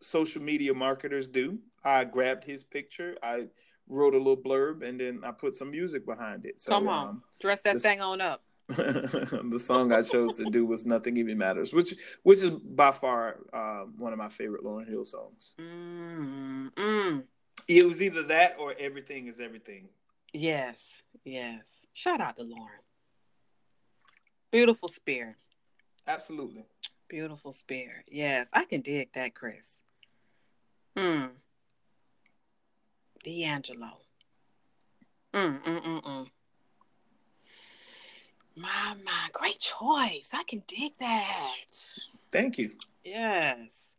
social media marketers do. I grabbed his picture. I wrote a little blurb and then I put some music behind it. So Come on, um, dress that this- thing on up. the song I chose to do was "Nothing Even Matters," which which is by far um, one of my favorite Lauryn Hill songs. Mm, mm. It was either that or "Everything Is Everything." Yes, yes. Shout out to Lauryn. Beautiful spirit. Absolutely. Beautiful spirit. Yes, I can dig that, Chris. Hmm. D'Angelo. Mm, mm, mm, mm. My, my, great choice. I can dig that. Thank you. Yes.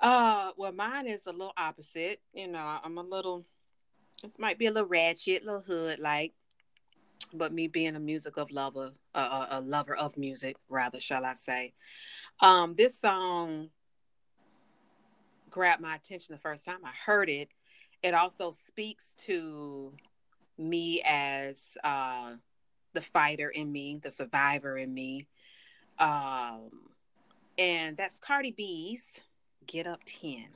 Uh, well, mine is a little opposite. You know, I'm a little. This might be a little ratchet, a little hood like, but me being a music of lover, uh, a lover of music, rather, shall I say? Um, this song grabbed my attention the first time I heard it. It also speaks to me as uh, the fighter in me, the survivor in me. Um, and that's Cardi B's Get Up 10.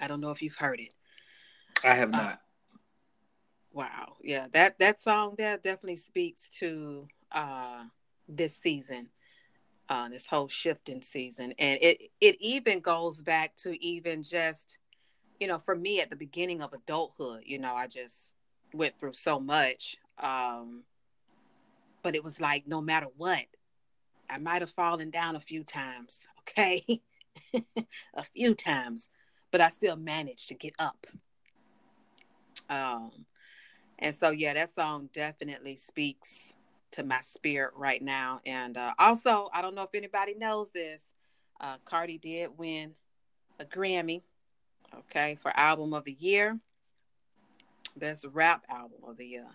I don't know if you've heard it. I have Uh, not. Wow. Yeah, that that song there definitely speaks to uh this season. uh, this whole shifting season, and it it even goes back to even just, you know, for me at the beginning of adulthood, you know, I just went through so much, um, but it was like no matter what, I might have fallen down a few times, okay, a few times, but I still managed to get up. Um, and so yeah, that song definitely speaks to my spirit right now. And uh, also, I don't know if anybody knows this, uh, Cardi did win a Grammy, okay, for album of the year, best rap album of the year.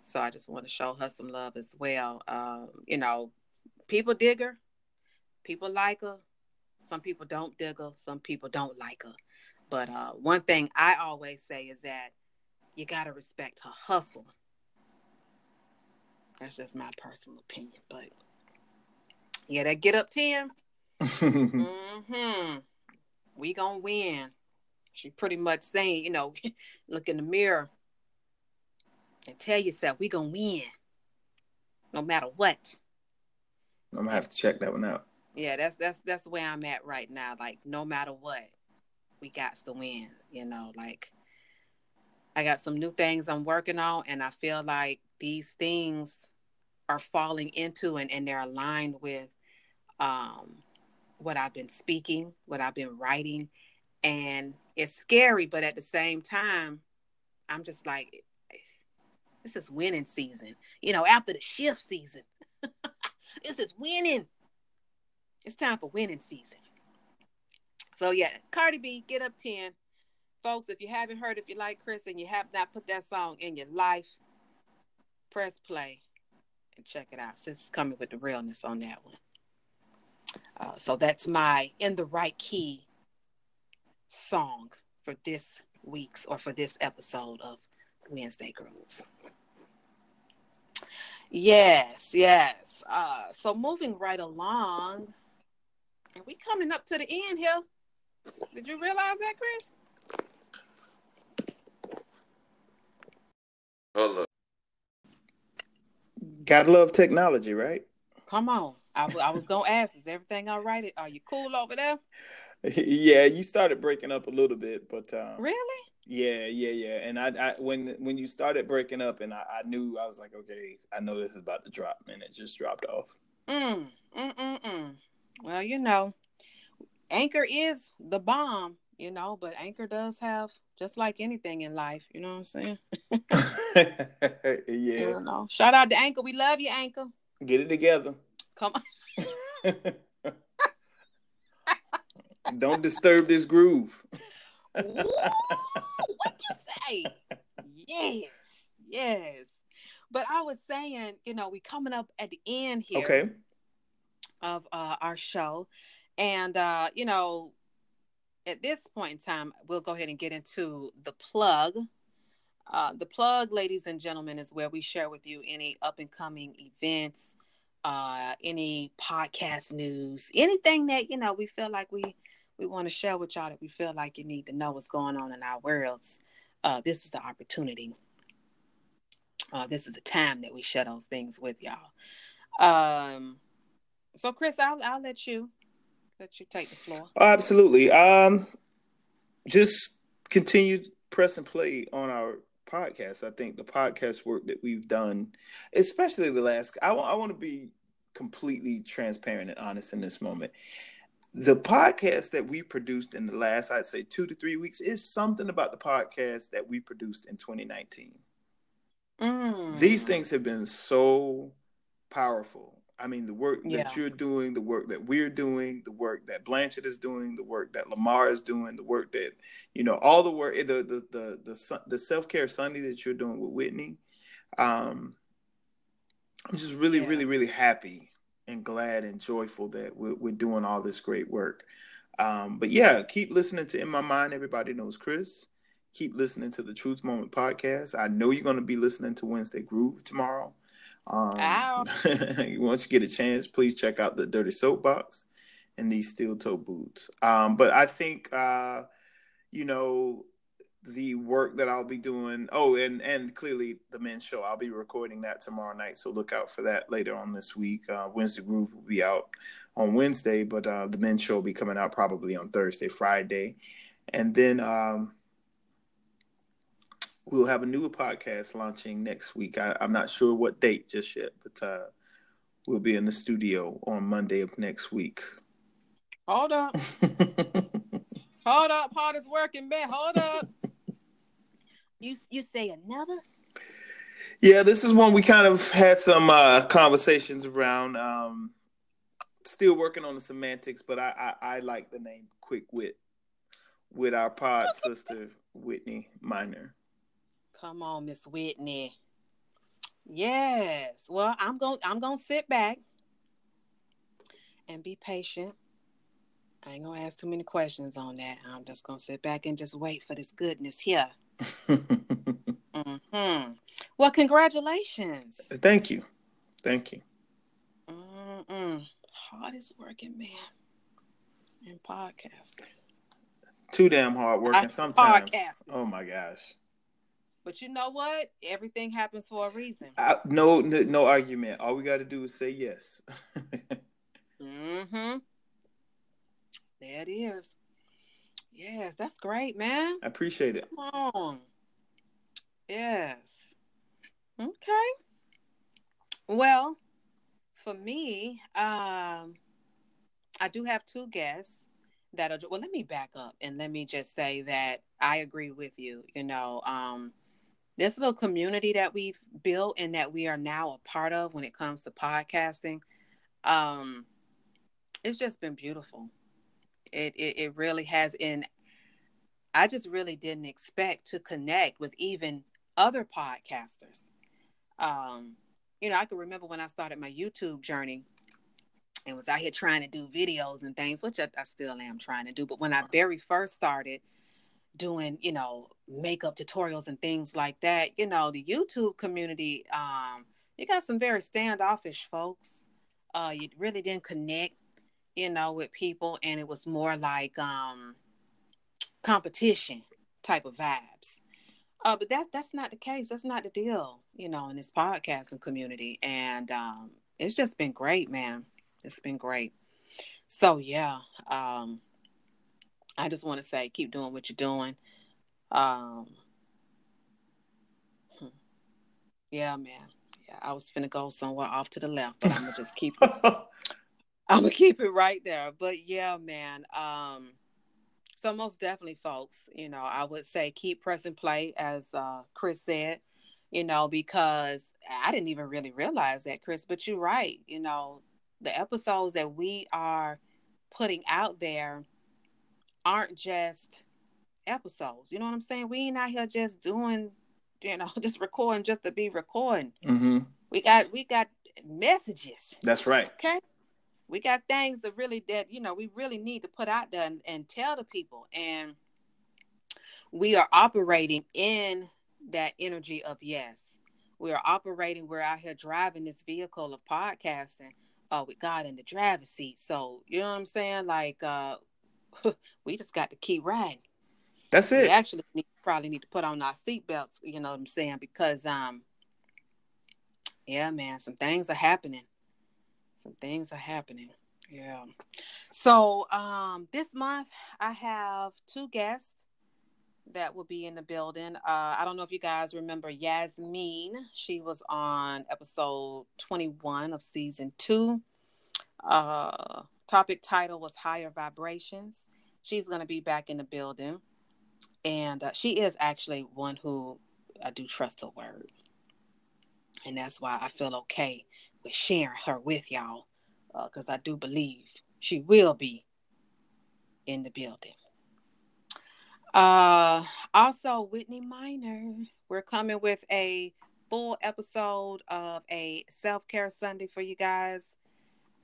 So I just want to show her some love as well. Um, you know, people dig her, people like her. Some people don't dig her. Some people don't like her. But uh, one thing I always say is that you gotta respect her hustle. That's just my personal opinion. But yeah, that get up ten. mm-hmm. We gonna win. She pretty much saying, you know, look in the mirror and tell yourself we gonna win, no matter what. I'm gonna have to check that one out. Yeah, that's that's that's where I'm at right now. Like no matter what, we got to win. You know, like I got some new things I'm working on, and I feel like these things are falling into and, and they're aligned with um, what I've been speaking, what I've been writing. And it's scary, but at the same time, I'm just like, this is winning season. You know, after the shift season, this is winning. It's time for winning season. So yeah, Cardi B, get up 10. Folks, if you haven't heard, if you like Chris and you have not put that song in your life, press play and check it out since it's coming with the realness on that one. Uh, so that's my in the right key song for this week's or for this episode of Wednesday Groove. Yes, yes. Uh, so moving right along, and we coming up to the end here. Did you realize that, Chris? Up. Gotta love technology, right? Come on. I was gonna ask, is everything all right? Are you cool over there? yeah, you started breaking up a little bit, but um, Really? yeah, yeah, yeah. And I, I when when you started breaking up, and I, I knew I was like, okay, I know this is about to drop, and it just dropped off. Mm, mm, mm, mm. Well, you know, Anchor is the bomb, you know, but Anchor does have just like anything in life, you know what I'm saying? yeah, You know. Shout out to Anchor. We love you, Anchor. get it together. Come on. Don't disturb this groove. Ooh, what you say? Yes, yes. But I was saying, you know, we coming up at the end here Okay. Of uh, our show, and uh, you know, at this point in time, we'll go ahead and get into the plug. Uh, the plug, ladies and gentlemen, is where we share with you any up and coming events, uh, any podcast news, anything that you know we feel like we we want to share with y'all that we feel like you need to know what's going on in our worlds. Uh, this is the opportunity. Uh, this is the time that we share those things with y'all. Um, so, Chris, I'll I'll let you let you take the floor. Oh, absolutely. Um, just continue press and play on our podcast. I think the podcast work that we've done, especially the last, I want I want to be completely transparent and honest in this moment. The podcast that we produced in the last, I'd say, two to three weeks is something about the podcast that we produced in 2019. Mm. These things have been so powerful. I mean, the work Yeah. that you're doing, the work that we're doing, the work that Blanchett is doing, the work that Lamar is doing, the work that you know, all the work, the the the the, the self care Sunday that you're doing with Whitney. Um, I'm just really, Yeah. really, really happy and glad and joyful that we're, we're doing all this great work. Um, but yeah, keep listening to In My Mind. Everybody knows Chris. Keep listening to the Truth Moment podcast. I know you're going to be listening to Wednesday Groove tomorrow. Um, Ow. once you get a chance, please check out the Dirty Soapbox and these steel toe boots. Um, but I think, uh, you know, the work that I'll be doing. Oh, and and clearly the men's show. I'll be recording that tomorrow night, so look out for that later on this week. Uh, Wednesday Groove will be out on Wednesday, but uh, the men's show will be coming out probably on Thursday, Friday, and then um, we'll have a new podcast launching next week. I, I'm not sure what date just yet, but uh, we'll be in the studio on Monday of next week. Hold up. Hold up. Hardest working man. Hold up. You you say another? Yeah, this is one we kind of had some uh, conversations around. Um, still working on the semantics, but I, I, I like the name Quick Wit with our pod sister Whitney Minor. Come on, Miss Whitney. Yes. Well, I'm going I'm going to sit back and be patient. I ain't going to ask too many questions on that. I'm just going to sit back and just wait for this goodness here. hmm Well, congratulations. Thank you. Thank you. Mm-mm. Hardest working man in podcasting. Too damn hard working I- sometimes. podcasting. Oh my gosh. But you know what? Everything happens for a reason. I, no, no, no argument. All we got to do is say yes. Mm-hmm. There it is. Yes, that's great, man. I appreciate it. Come on. Yes. Okay. Well, for me, um, I do have two guests that are well, let me back up and let me just say that I agree with you. You know, um, this little community that we've built and that we are now a part of when it comes to podcasting, um, it's just been beautiful. It, it it really has and I just really didn't expect to connect with even other podcasters. Um, you know, I can remember when I started my YouTube journey and was out here trying to do videos and things, which I, I still am trying to do. But when I very first started doing, you know, makeup tutorials and things like that, you know, the YouTube community, um, you got some very standoffish folks. Uh, you really didn't connect, you know, with people, and it was more like um, competition type of vibes. Uh, but that that's not the case. That's not the deal, you know, in this podcasting community. And um, it's just been great, man. It's been great. So yeah, um, I just want to say, keep doing what you're doing. Um, hmm. yeah, man. Yeah, I was finna go somewhere off to the left, but I'm gonna just keep it I'm gonna keep it right there. But yeah, man. Um, so most definitely, folks, you know, I would say keep pressing play, as uh, Chris said, you know, because I didn't even really realize that, Chris. But you're right. You know, the episodes that we are putting out there aren't just episodes. You know what I'm saying? We ain't out here just doing, you know, just recording just to be recording. hmm We got we got messages. That's right. Okay. We got things that really that, you know, we really need to put out there and, and tell the people. And we are operating in that energy of yes. We are operating, we're out here driving this vehicle of podcasting uh with God in the driver's seat. So you know what I'm saying? Like uh we just got to keep riding. That's We it. actually need, probably need to put on our seatbelts, you know what I'm saying? Because um yeah, man, some things are happening. Some things are happening. Yeah. So um this month I have two guests that will be in the building. Uh I don't know if you guys remember Yasmin. She was on episode 21 of season 2. Uh topic title was higher vibrations. She's going to be back in the building and uh, she is actually one who I do trust her word. And that's why I feel okay with sharing her with y'all because I do believe she will be in the building. Uh, also, Whitney Minor, we're coming with a full episode of a self care Sunday for you guys.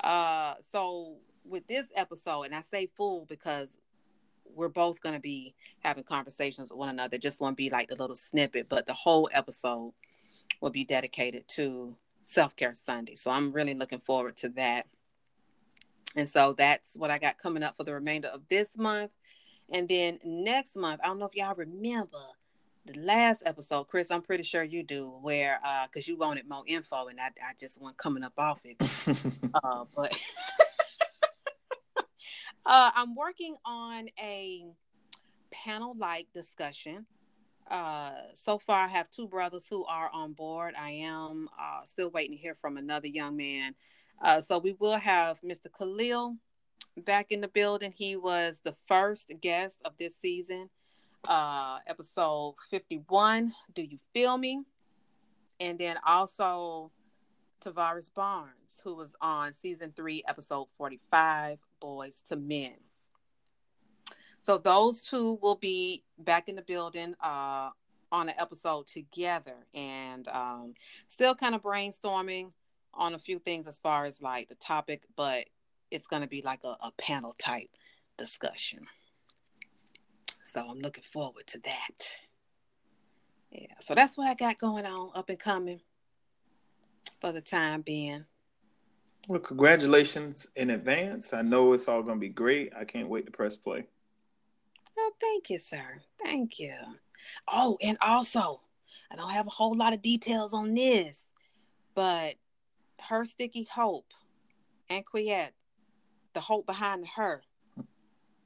Uh, so with this episode, and I say full because we're both going to be having conversations with one another. Just won't be like a little snippet, but the whole episode will be dedicated to self care Sunday. So I'm really looking forward to that. And so that's what I got coming up for the remainder of this month. And then next month, I don't know if y'all remember the last episode, Chris. I'm pretty sure you do, where uh, because you wanted more info, and I, I just wasn't coming up off it. uh, but uh, I'm working on a panel-like discussion. Uh, so far, I have two brothers who are on board. I am uh, still waiting to hear from another young man. Uh, so we will have Mr. Khalil back in the building. He was the first guest of this season, uh, episode 51. Do you feel me? And then also Tavares Barnes, who was on season three, episode 45, Boys to Men. So those two will be back in the building uh, on an episode together and um, still kind of brainstorming on a few things as far as like the topic, but it's going to be like a, a panel type discussion. So I'm looking forward to that. Yeah, so that's what I got going on up and coming for the time being. Well, congratulations in advance. I know it's all going to be great. I can't wait to press play. Oh, thank you, sir. Thank you. Oh, and also, I don't have a whole lot of details on this, but her sticky hope and Quiet, the hope behind her,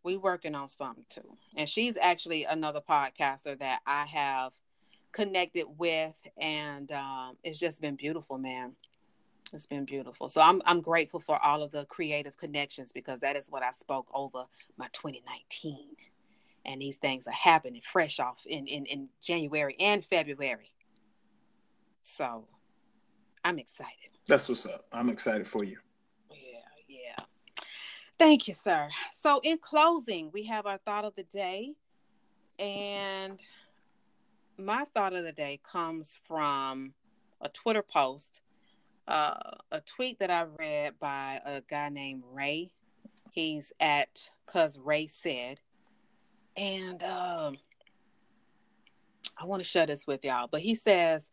we working on something too. And she's actually another podcaster that I have connected with, and um, it's just been beautiful, man. It's been beautiful. So I'm I'm grateful for all of the creative connections because that is what I spoke over my 2019. And these things are happening fresh off in, in, in January and February. So I'm excited. That's what's up. I'm excited for you. Yeah, yeah. Thank you, sir. So, in closing, we have our thought of the day. And my thought of the day comes from a Twitter post, uh, a tweet that I read by a guy named Ray. He's at Cuz Ray said. And um, I want to share this with y'all, but he says,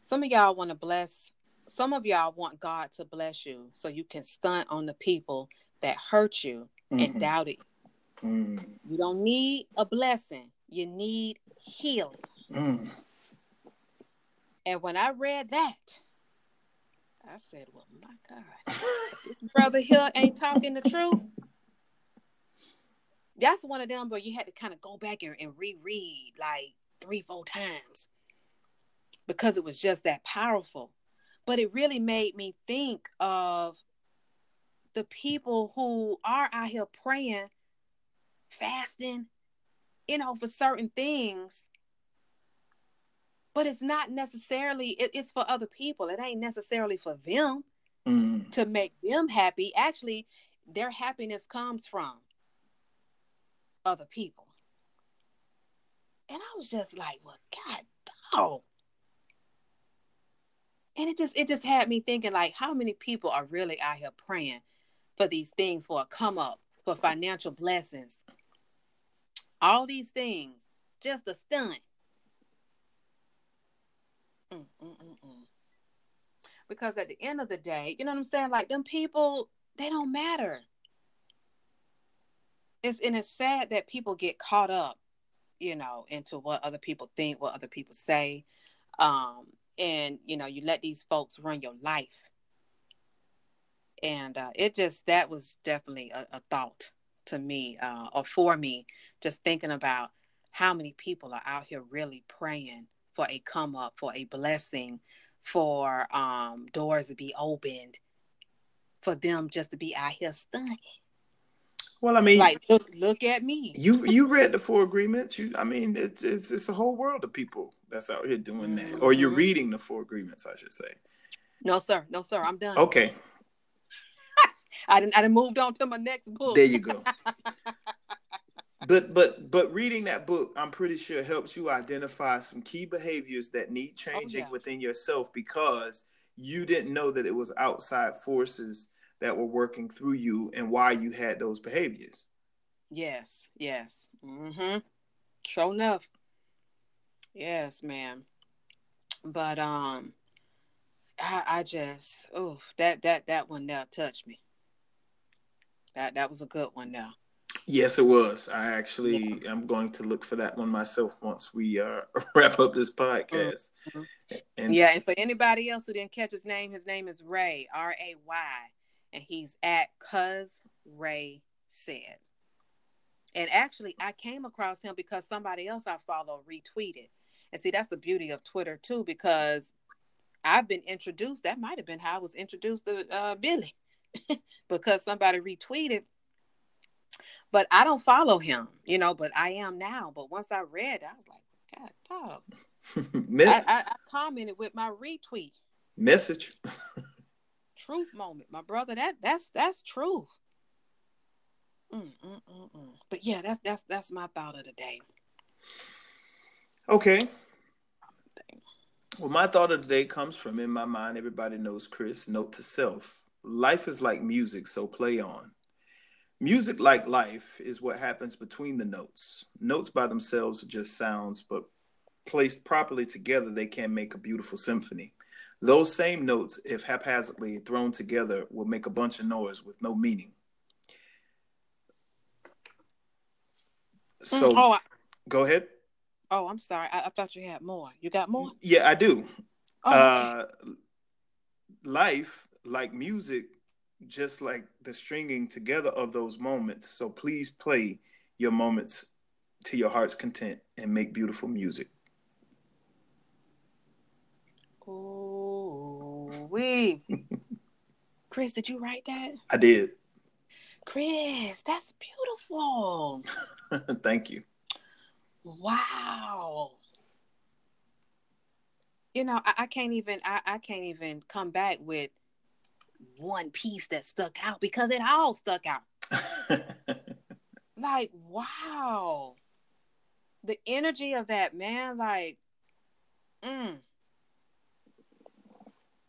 Some of y'all want to bless some of y'all want God to bless you so you can stunt on the people that hurt you and Mhm. doubted. you. Mm, You don't need a blessing, you need healing. mm. And when I read that, I said, Well, my God, this brother here ain't talking the truth. That's one of them where you had to kind of go back and, and reread like three, four times because it was just that powerful. But it really made me think of the people who are out here praying, fasting, you know, for certain things. But it's not necessarily, it- it's for other people. It ain't necessarily for them Mm. to make them happy. Actually, their happiness comes from other people. And I was just like, well, God, dog. And it just it just had me thinking like how many people are really out here praying for these things for a come up, for financial blessings. All these things, just a stunt. Mm, mm, mm, mm. Because at the end of the day, you know what I'm saying? Like them people, they don't matter. It's and it's sad that people get caught up, you know, into what other people think, what other people say. Um, and you know, you let these folks run your life. And uh, it just that was definitely a, a thought to me, uh, or for me, just thinking about how many people are out here really praying for a come up, for a blessing, for um, doors to be opened, for them just to be out here stunning. Well, I mean, Like, look, look at me. you you read the four agreements. You, I mean, it's it's it's a whole world of people that's out here doing that, or you're Mhm. reading the four agreements, I should say. No, sir. No, sir. I'm done. Okay, I didn't. I didn't moved on to my next book. there you go. but but but reading that book, I'm pretty sure helps you identify some key behaviors that need changing yeah. within yourself because you didn't know that it was outside forces that were working through you and why you had those behaviors. Yes. Yes. Mm-hmm. Sure enough. Yes, ma'am. But um, I, I just, oh, that that that one now touched me. That that was a good one now. Yes, it was. I actually I'm going to look for that one myself once we uh, wrap up this podcast. Mhm. And Yeah, and for anybody else who didn't catch his name, his name is Ray, R A Y, and he's at Cuz Ray said. And actually, I came across him because somebody else I follow retweeted. And see, that's the beauty of Twitter too, because I've been introduced. That might have been how I was introduced to uh, Billy, because somebody retweeted. But I don't follow him, you know. But I am now. But once I read, I was like, God, dog. I, I, I commented with my retweet. message. truth moment, my brother. That that's that's truth. Mm, mm, mm, mm. But yeah, that's that's that's my thought of the day. Okay. Well, my thought of the day comes from in my mind. Everybody knows Chris. Note to self: Life is like music, so play on. Music, like life, is what happens between the notes. Notes by themselves are just sounds, but placed properly together, they can make a beautiful symphony. Those same notes, if haphazardly thrown together, will make a bunch of noise with no meaning. So, Mm, oh, I, go ahead. oh, I'm sorry. I, I thought you had more. You got more? Yeah, I do. Oh, okay. uh, life, like music, just like the stringing together of those moments. So please play your moments to your heart's content and make beautiful music. Ooh, wee. Chris, did you write that? I did. Chris, that's beautiful. Thank you. Wow. You know, I, I can't even I, I can't even come back with one piece that stuck out because it all stuck out. Like, wow. The energy of that man, like, mm.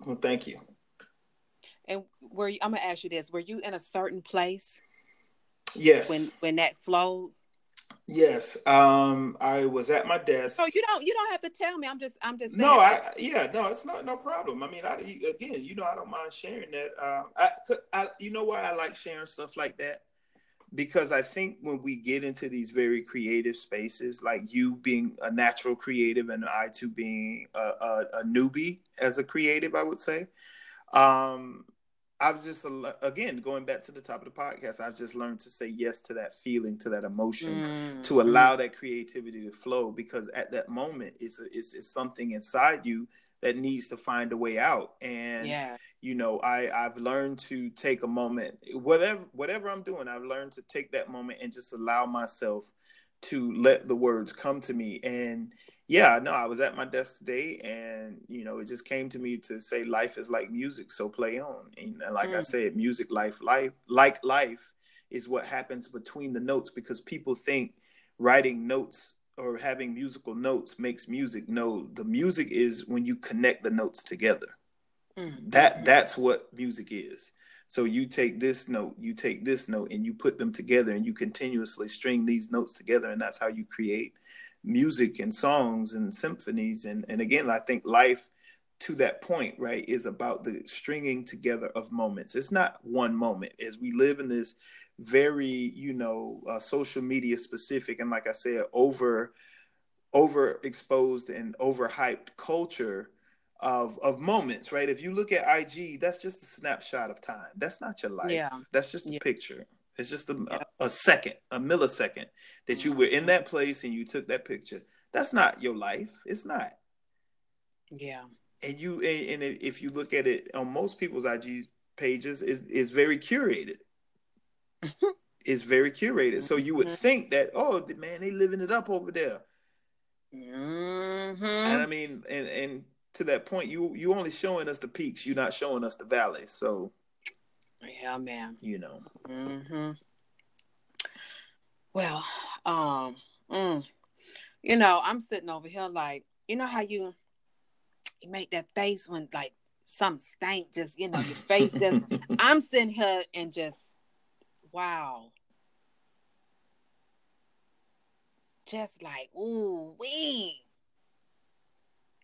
well, thank you. And were you I'm gonna ask you this, were you in a certain place Yes. when when that flowed? Yes. Um, I was at my desk. So you don't you don't have to tell me. I'm just I'm just No. I yeah, no, it's not no problem. I mean, I again, you know, I don't mind sharing that. Um, I, I, you know, why I like sharing stuff like that because I think when we get into these very creative spaces, like you being a natural creative and I too being a, a, a newbie as a creative, I would say. Um, I've just again going back to the top of the podcast. I've just learned to say yes to that feeling, to that emotion Mm, to allow that creativity to flow because at that moment it's, it's it's something inside you that needs to find a way out and yeah. you know i i've learned to take a moment whatever whatever i'm doing i've learned to take that moment and just allow myself to let the words come to me. And yeah no i was at my desk today and you know it just came to me to say life is like music so play on. And like i Mm. said music life life like life is what happens between the notes because people think writing notes or having musical notes makes music. No the music is when you connect the notes together. Mm, that that's what music is so you take this note you take this note and you put them together and you continuously string these notes together and that's how you create music and songs and symphonies. And and again i think life to that point right is about the stringing together of moments. It's not one moment. As we live in this very you know uh, social media specific and like i said over overexposed and overhyped culture of of moments, right? If you look at IG, that's just a snapshot of time. That's not your life. Yeah. That's just a Yeah. picture. It's just a, Yeah. a, a second, a millisecond that you were in that place and you took that picture. That's not your life. It's not. Yeah. And you and and if you look at it on most people's IG pages, is is very curated. it's very curated. So you would Mhm. think that, oh man, they living it up over there. Mm-hmm. And I mean, and and to that point, you you only showing us the peaks. You're not showing us the valleys. So Yeah, man. you know, hmm Well, um, mm, you know, I'm sitting over here like, you know how you you make that face when like some stank just, you know, your face just. I'm sitting here and just, wow, just like, ooh, wee.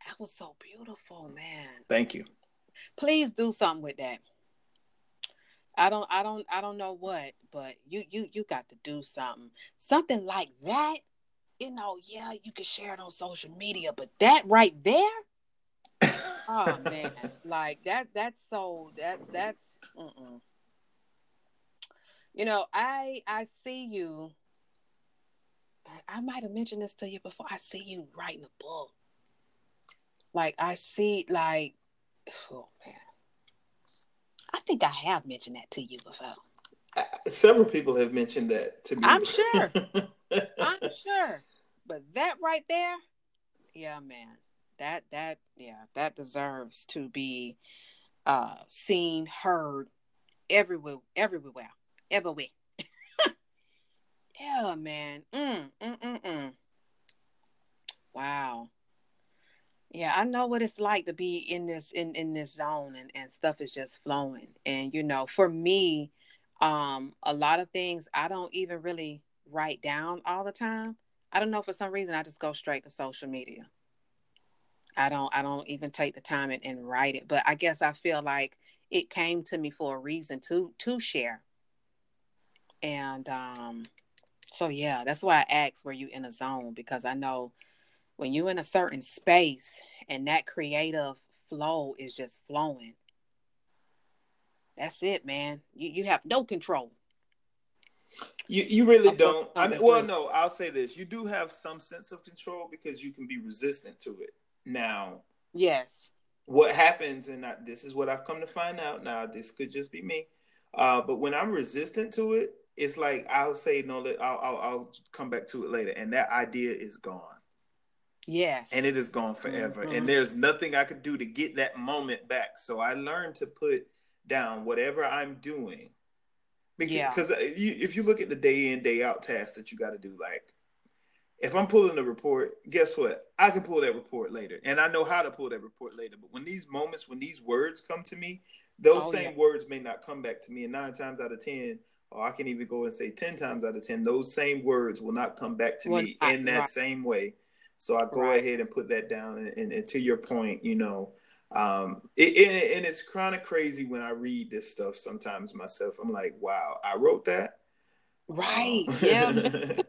That was so beautiful, man. Thank you. Please do something with that. I don't I don't I don't know what, but you you you got to do something. Something like that, you know, yeah, you can share it on social media, but that right there, oh man, like that that's so that that's mm-mm. you know, I I see you I might have mentioned this to you before. I see you writing a book. Like I see like oh man. I think I have mentioned that to you before. Uh, Several people have mentioned that to me. I'm sure. I'm sure. But that right there, yeah, man. That that yeah, that deserves to be uh seen, heard everywhere, everywhere, everywhere. yeah, man. Mm, mm, mm, mm. Wow. Yeah, I know what it's like to be in this in in this zone and and stuff is just flowing. And you know, for me, um a lot of things I don't even really write down all the time. I don't know for some reason I just go straight to social media. I don't I don't even take the time and, and write it, but I guess I feel like it came to me for a reason to to share. And um so yeah, that's why I asked were you in a zone because I know when you're in a certain space and that creative flow is just flowing, that's it, man. You you have no control. You you really I'm don't. I mean, well, no, I'll say this: you do have some sense of control because you can be resistant to it. Now, Yes. what happens, and I, this is what I've come to find out. Now, this could just be me, uh, but when I'm resistant to it, it's like I'll say no. I'll, I'll I'll come back to it later, and that idea is gone, Yes. and it is gone forever. Mhm. And there's nothing I could do to get that moment back. So I learned to put down whatever I'm doing. Because, Yeah. you, if you look at the day in day out tasks that you got to do, like if I'm pulling a report, guess what? I can pull that report later, and I know how to pull that report later. But when these moments, when these words come to me, those Oh, same yeah. words may not come back to me. And nine times out of ten, or I can even go and say ten times out of ten, those same words will not come back to Will me not, in that right. same way. So I go Right. ahead and put that down. And, and, and to your point, you know, um, it, and, and it's kind of crazy when I read this stuff sometimes myself. I'm like, wow, I wrote that. right. Wow. Yeah.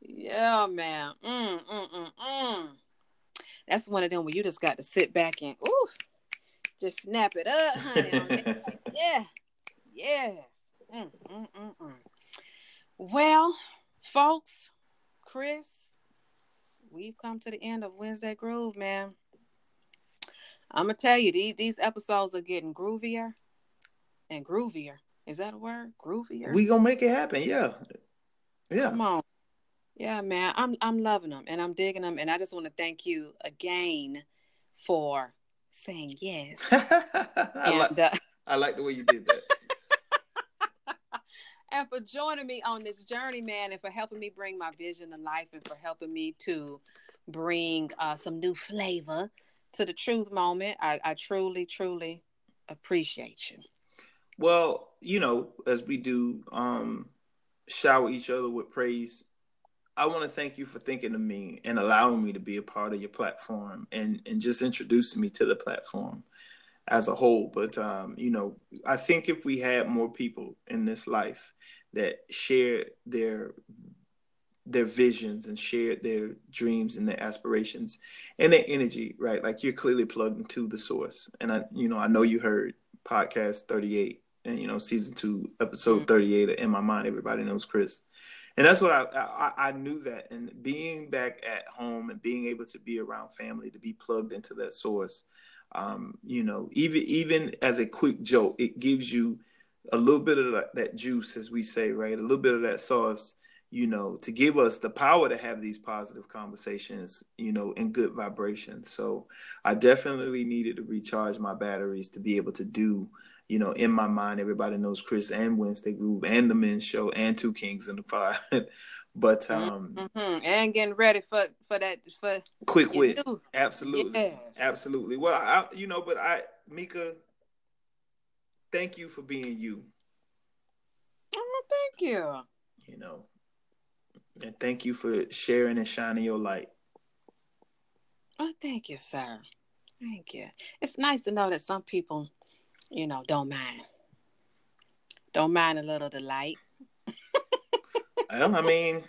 yeah, man. Mm, mm, mm, mm. That's one of them where you just got to sit back and ooh, just snap it up, honey. on that. Like, yeah. Yes. Mm, mm. Well, folks, Chris, we've come to the end of Wednesday Groove, man. I'm gonna tell you, these these episodes are getting groovier and groovier. Is that a word? Groovier. we gonna make it happen. Yeah, yeah. Come on. Yeah, man. I'm I'm loving them and I'm digging them. And I just want to thank you again for saying yes. I, like, uh, I like the way you did that. and for joining me on this journey, man, and for helping me bring my vision to life and for helping me to bring uh, some new flavor to the truth moment. I, I truly, truly appreciate you. Well, you know, as we do um shower each other with praise, I want to thank you for thinking of me and allowing me to be a part of your platform and and just introducing me to the platform as a whole. But um, you know, I think if we had more people in this life that share their their visions and shared their dreams and their aspirations and their energy, right? Like you're clearly plugged into the source. And I, you know, I know you heard podcast 38 and, you know, season two, episode 38 In My Mind, Everybody Knows Chris. And that's what I, I, I knew that. And being back at home and being able to be around family, to be plugged into that source, um, you know, even, even as a quick joke, it gives you a little bit of that, that juice, as we say, right? A little bit of that sauce you know, to give us the power to have these positive conversations, you know, in good vibrations. So I definitely needed to recharge my batteries to be able to do, you know, in my mind, everybody knows Chris and Wednesday Groove and the men's show and Two Kings in the Fire. But um hmm And getting ready for for that for quick wit. Absolutely. Yes. Absolutely. Well, I, you know, but I Mika, thank you for being you, Oh, thank you. you know. And thank you for sharing and shining your light. Oh, thank you, sir. Thank you. It's nice to know that some people you know, don't mind. Don't mind a little delight. Well, I mean,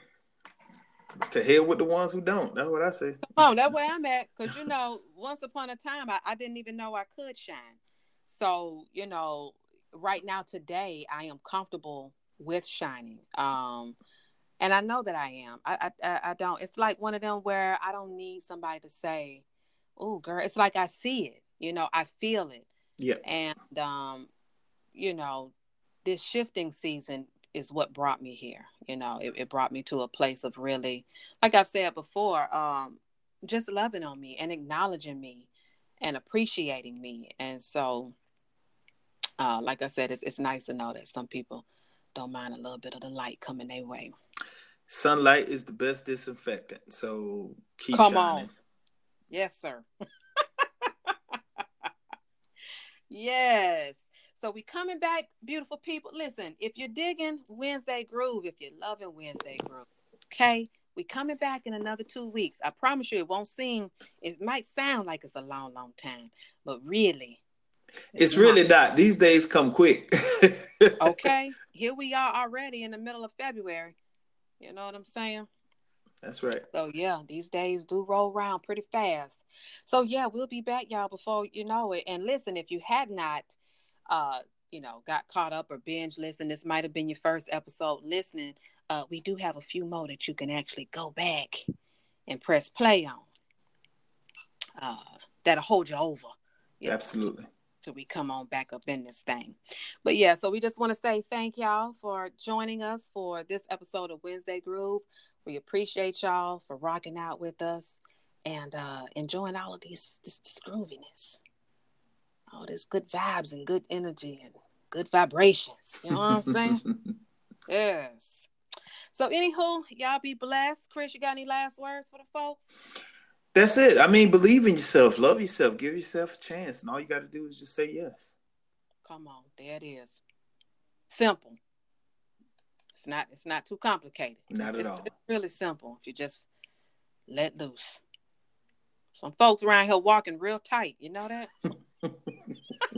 to hell with the ones who don't. That's what I say. Oh, that's where I'm at. Cause you know, once upon a time I, I didn't even know I could shine. So, you know, right now today I am comfortable with shining. Um and I know that I am. I I I- I don't it's like one of them where I don't need somebody to say, Oh girl, it's like I see it, you know, I feel it. Yeah. And um, you know, this shifting season is what brought me here. You know, it, it brought me to a place of really, like I've said before, um, just loving on me and acknowledging me and appreciating me. And so, uh, like I said, it's it's nice to know that some people don't mind a little bit of the light coming their way. Sunlight is the best disinfectant. So keep Come shining. on. Yes, sir. yes. So we coming back, beautiful people. Listen, if you're digging Wednesday Groove, if you're loving Wednesday Groove, okay, we coming back in another two weeks. I promise you, it won't seem. It might sound like it's a long, long time, but really, It's really not. These days come quick. okay. Here we are already in the middle of February. You know what I'm saying? That's right. So yeah, these days do roll around pretty fast. So yeah, we'll be back, y'all, before you know it. And listen, if you had not uh, you know, got caught up or binge listened, this might have been your first episode listening. Uh, we do have a few more that you can actually go back and press play on. Uh, that'll hold you over. you know, Absolutely. till we come on back up in this thing. But yeah, so we just want to say thank y'all for joining us for this episode of Wednesday Groove. We appreciate y'all for rocking out with us and uh enjoying all of these this, this grooviness. All this good vibes and good energy and good vibrations. You know what I'm saying? yes. So anywho, y'all be blessed. Chris, you got any last words for the folks? That's it. I mean, believe in yourself, love yourself, give yourself a chance, and all you got to do is just say yes. Come on, there it is. Simple. It's not. It's not too complicated. Not at it's, all. It's really simple if you just let loose. Some folks around here walking real tight. You know that.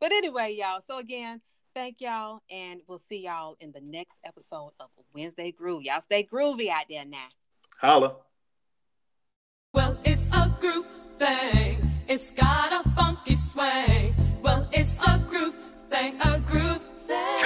but anyway, y'all. So again, thank y'all, and we'll see y'all in the next episode of Wednesday Groove. Y'all stay groovy out there now. Holla. Well, it's a group thing. It's got a funky swing. Well, it's a group thing, a group thing.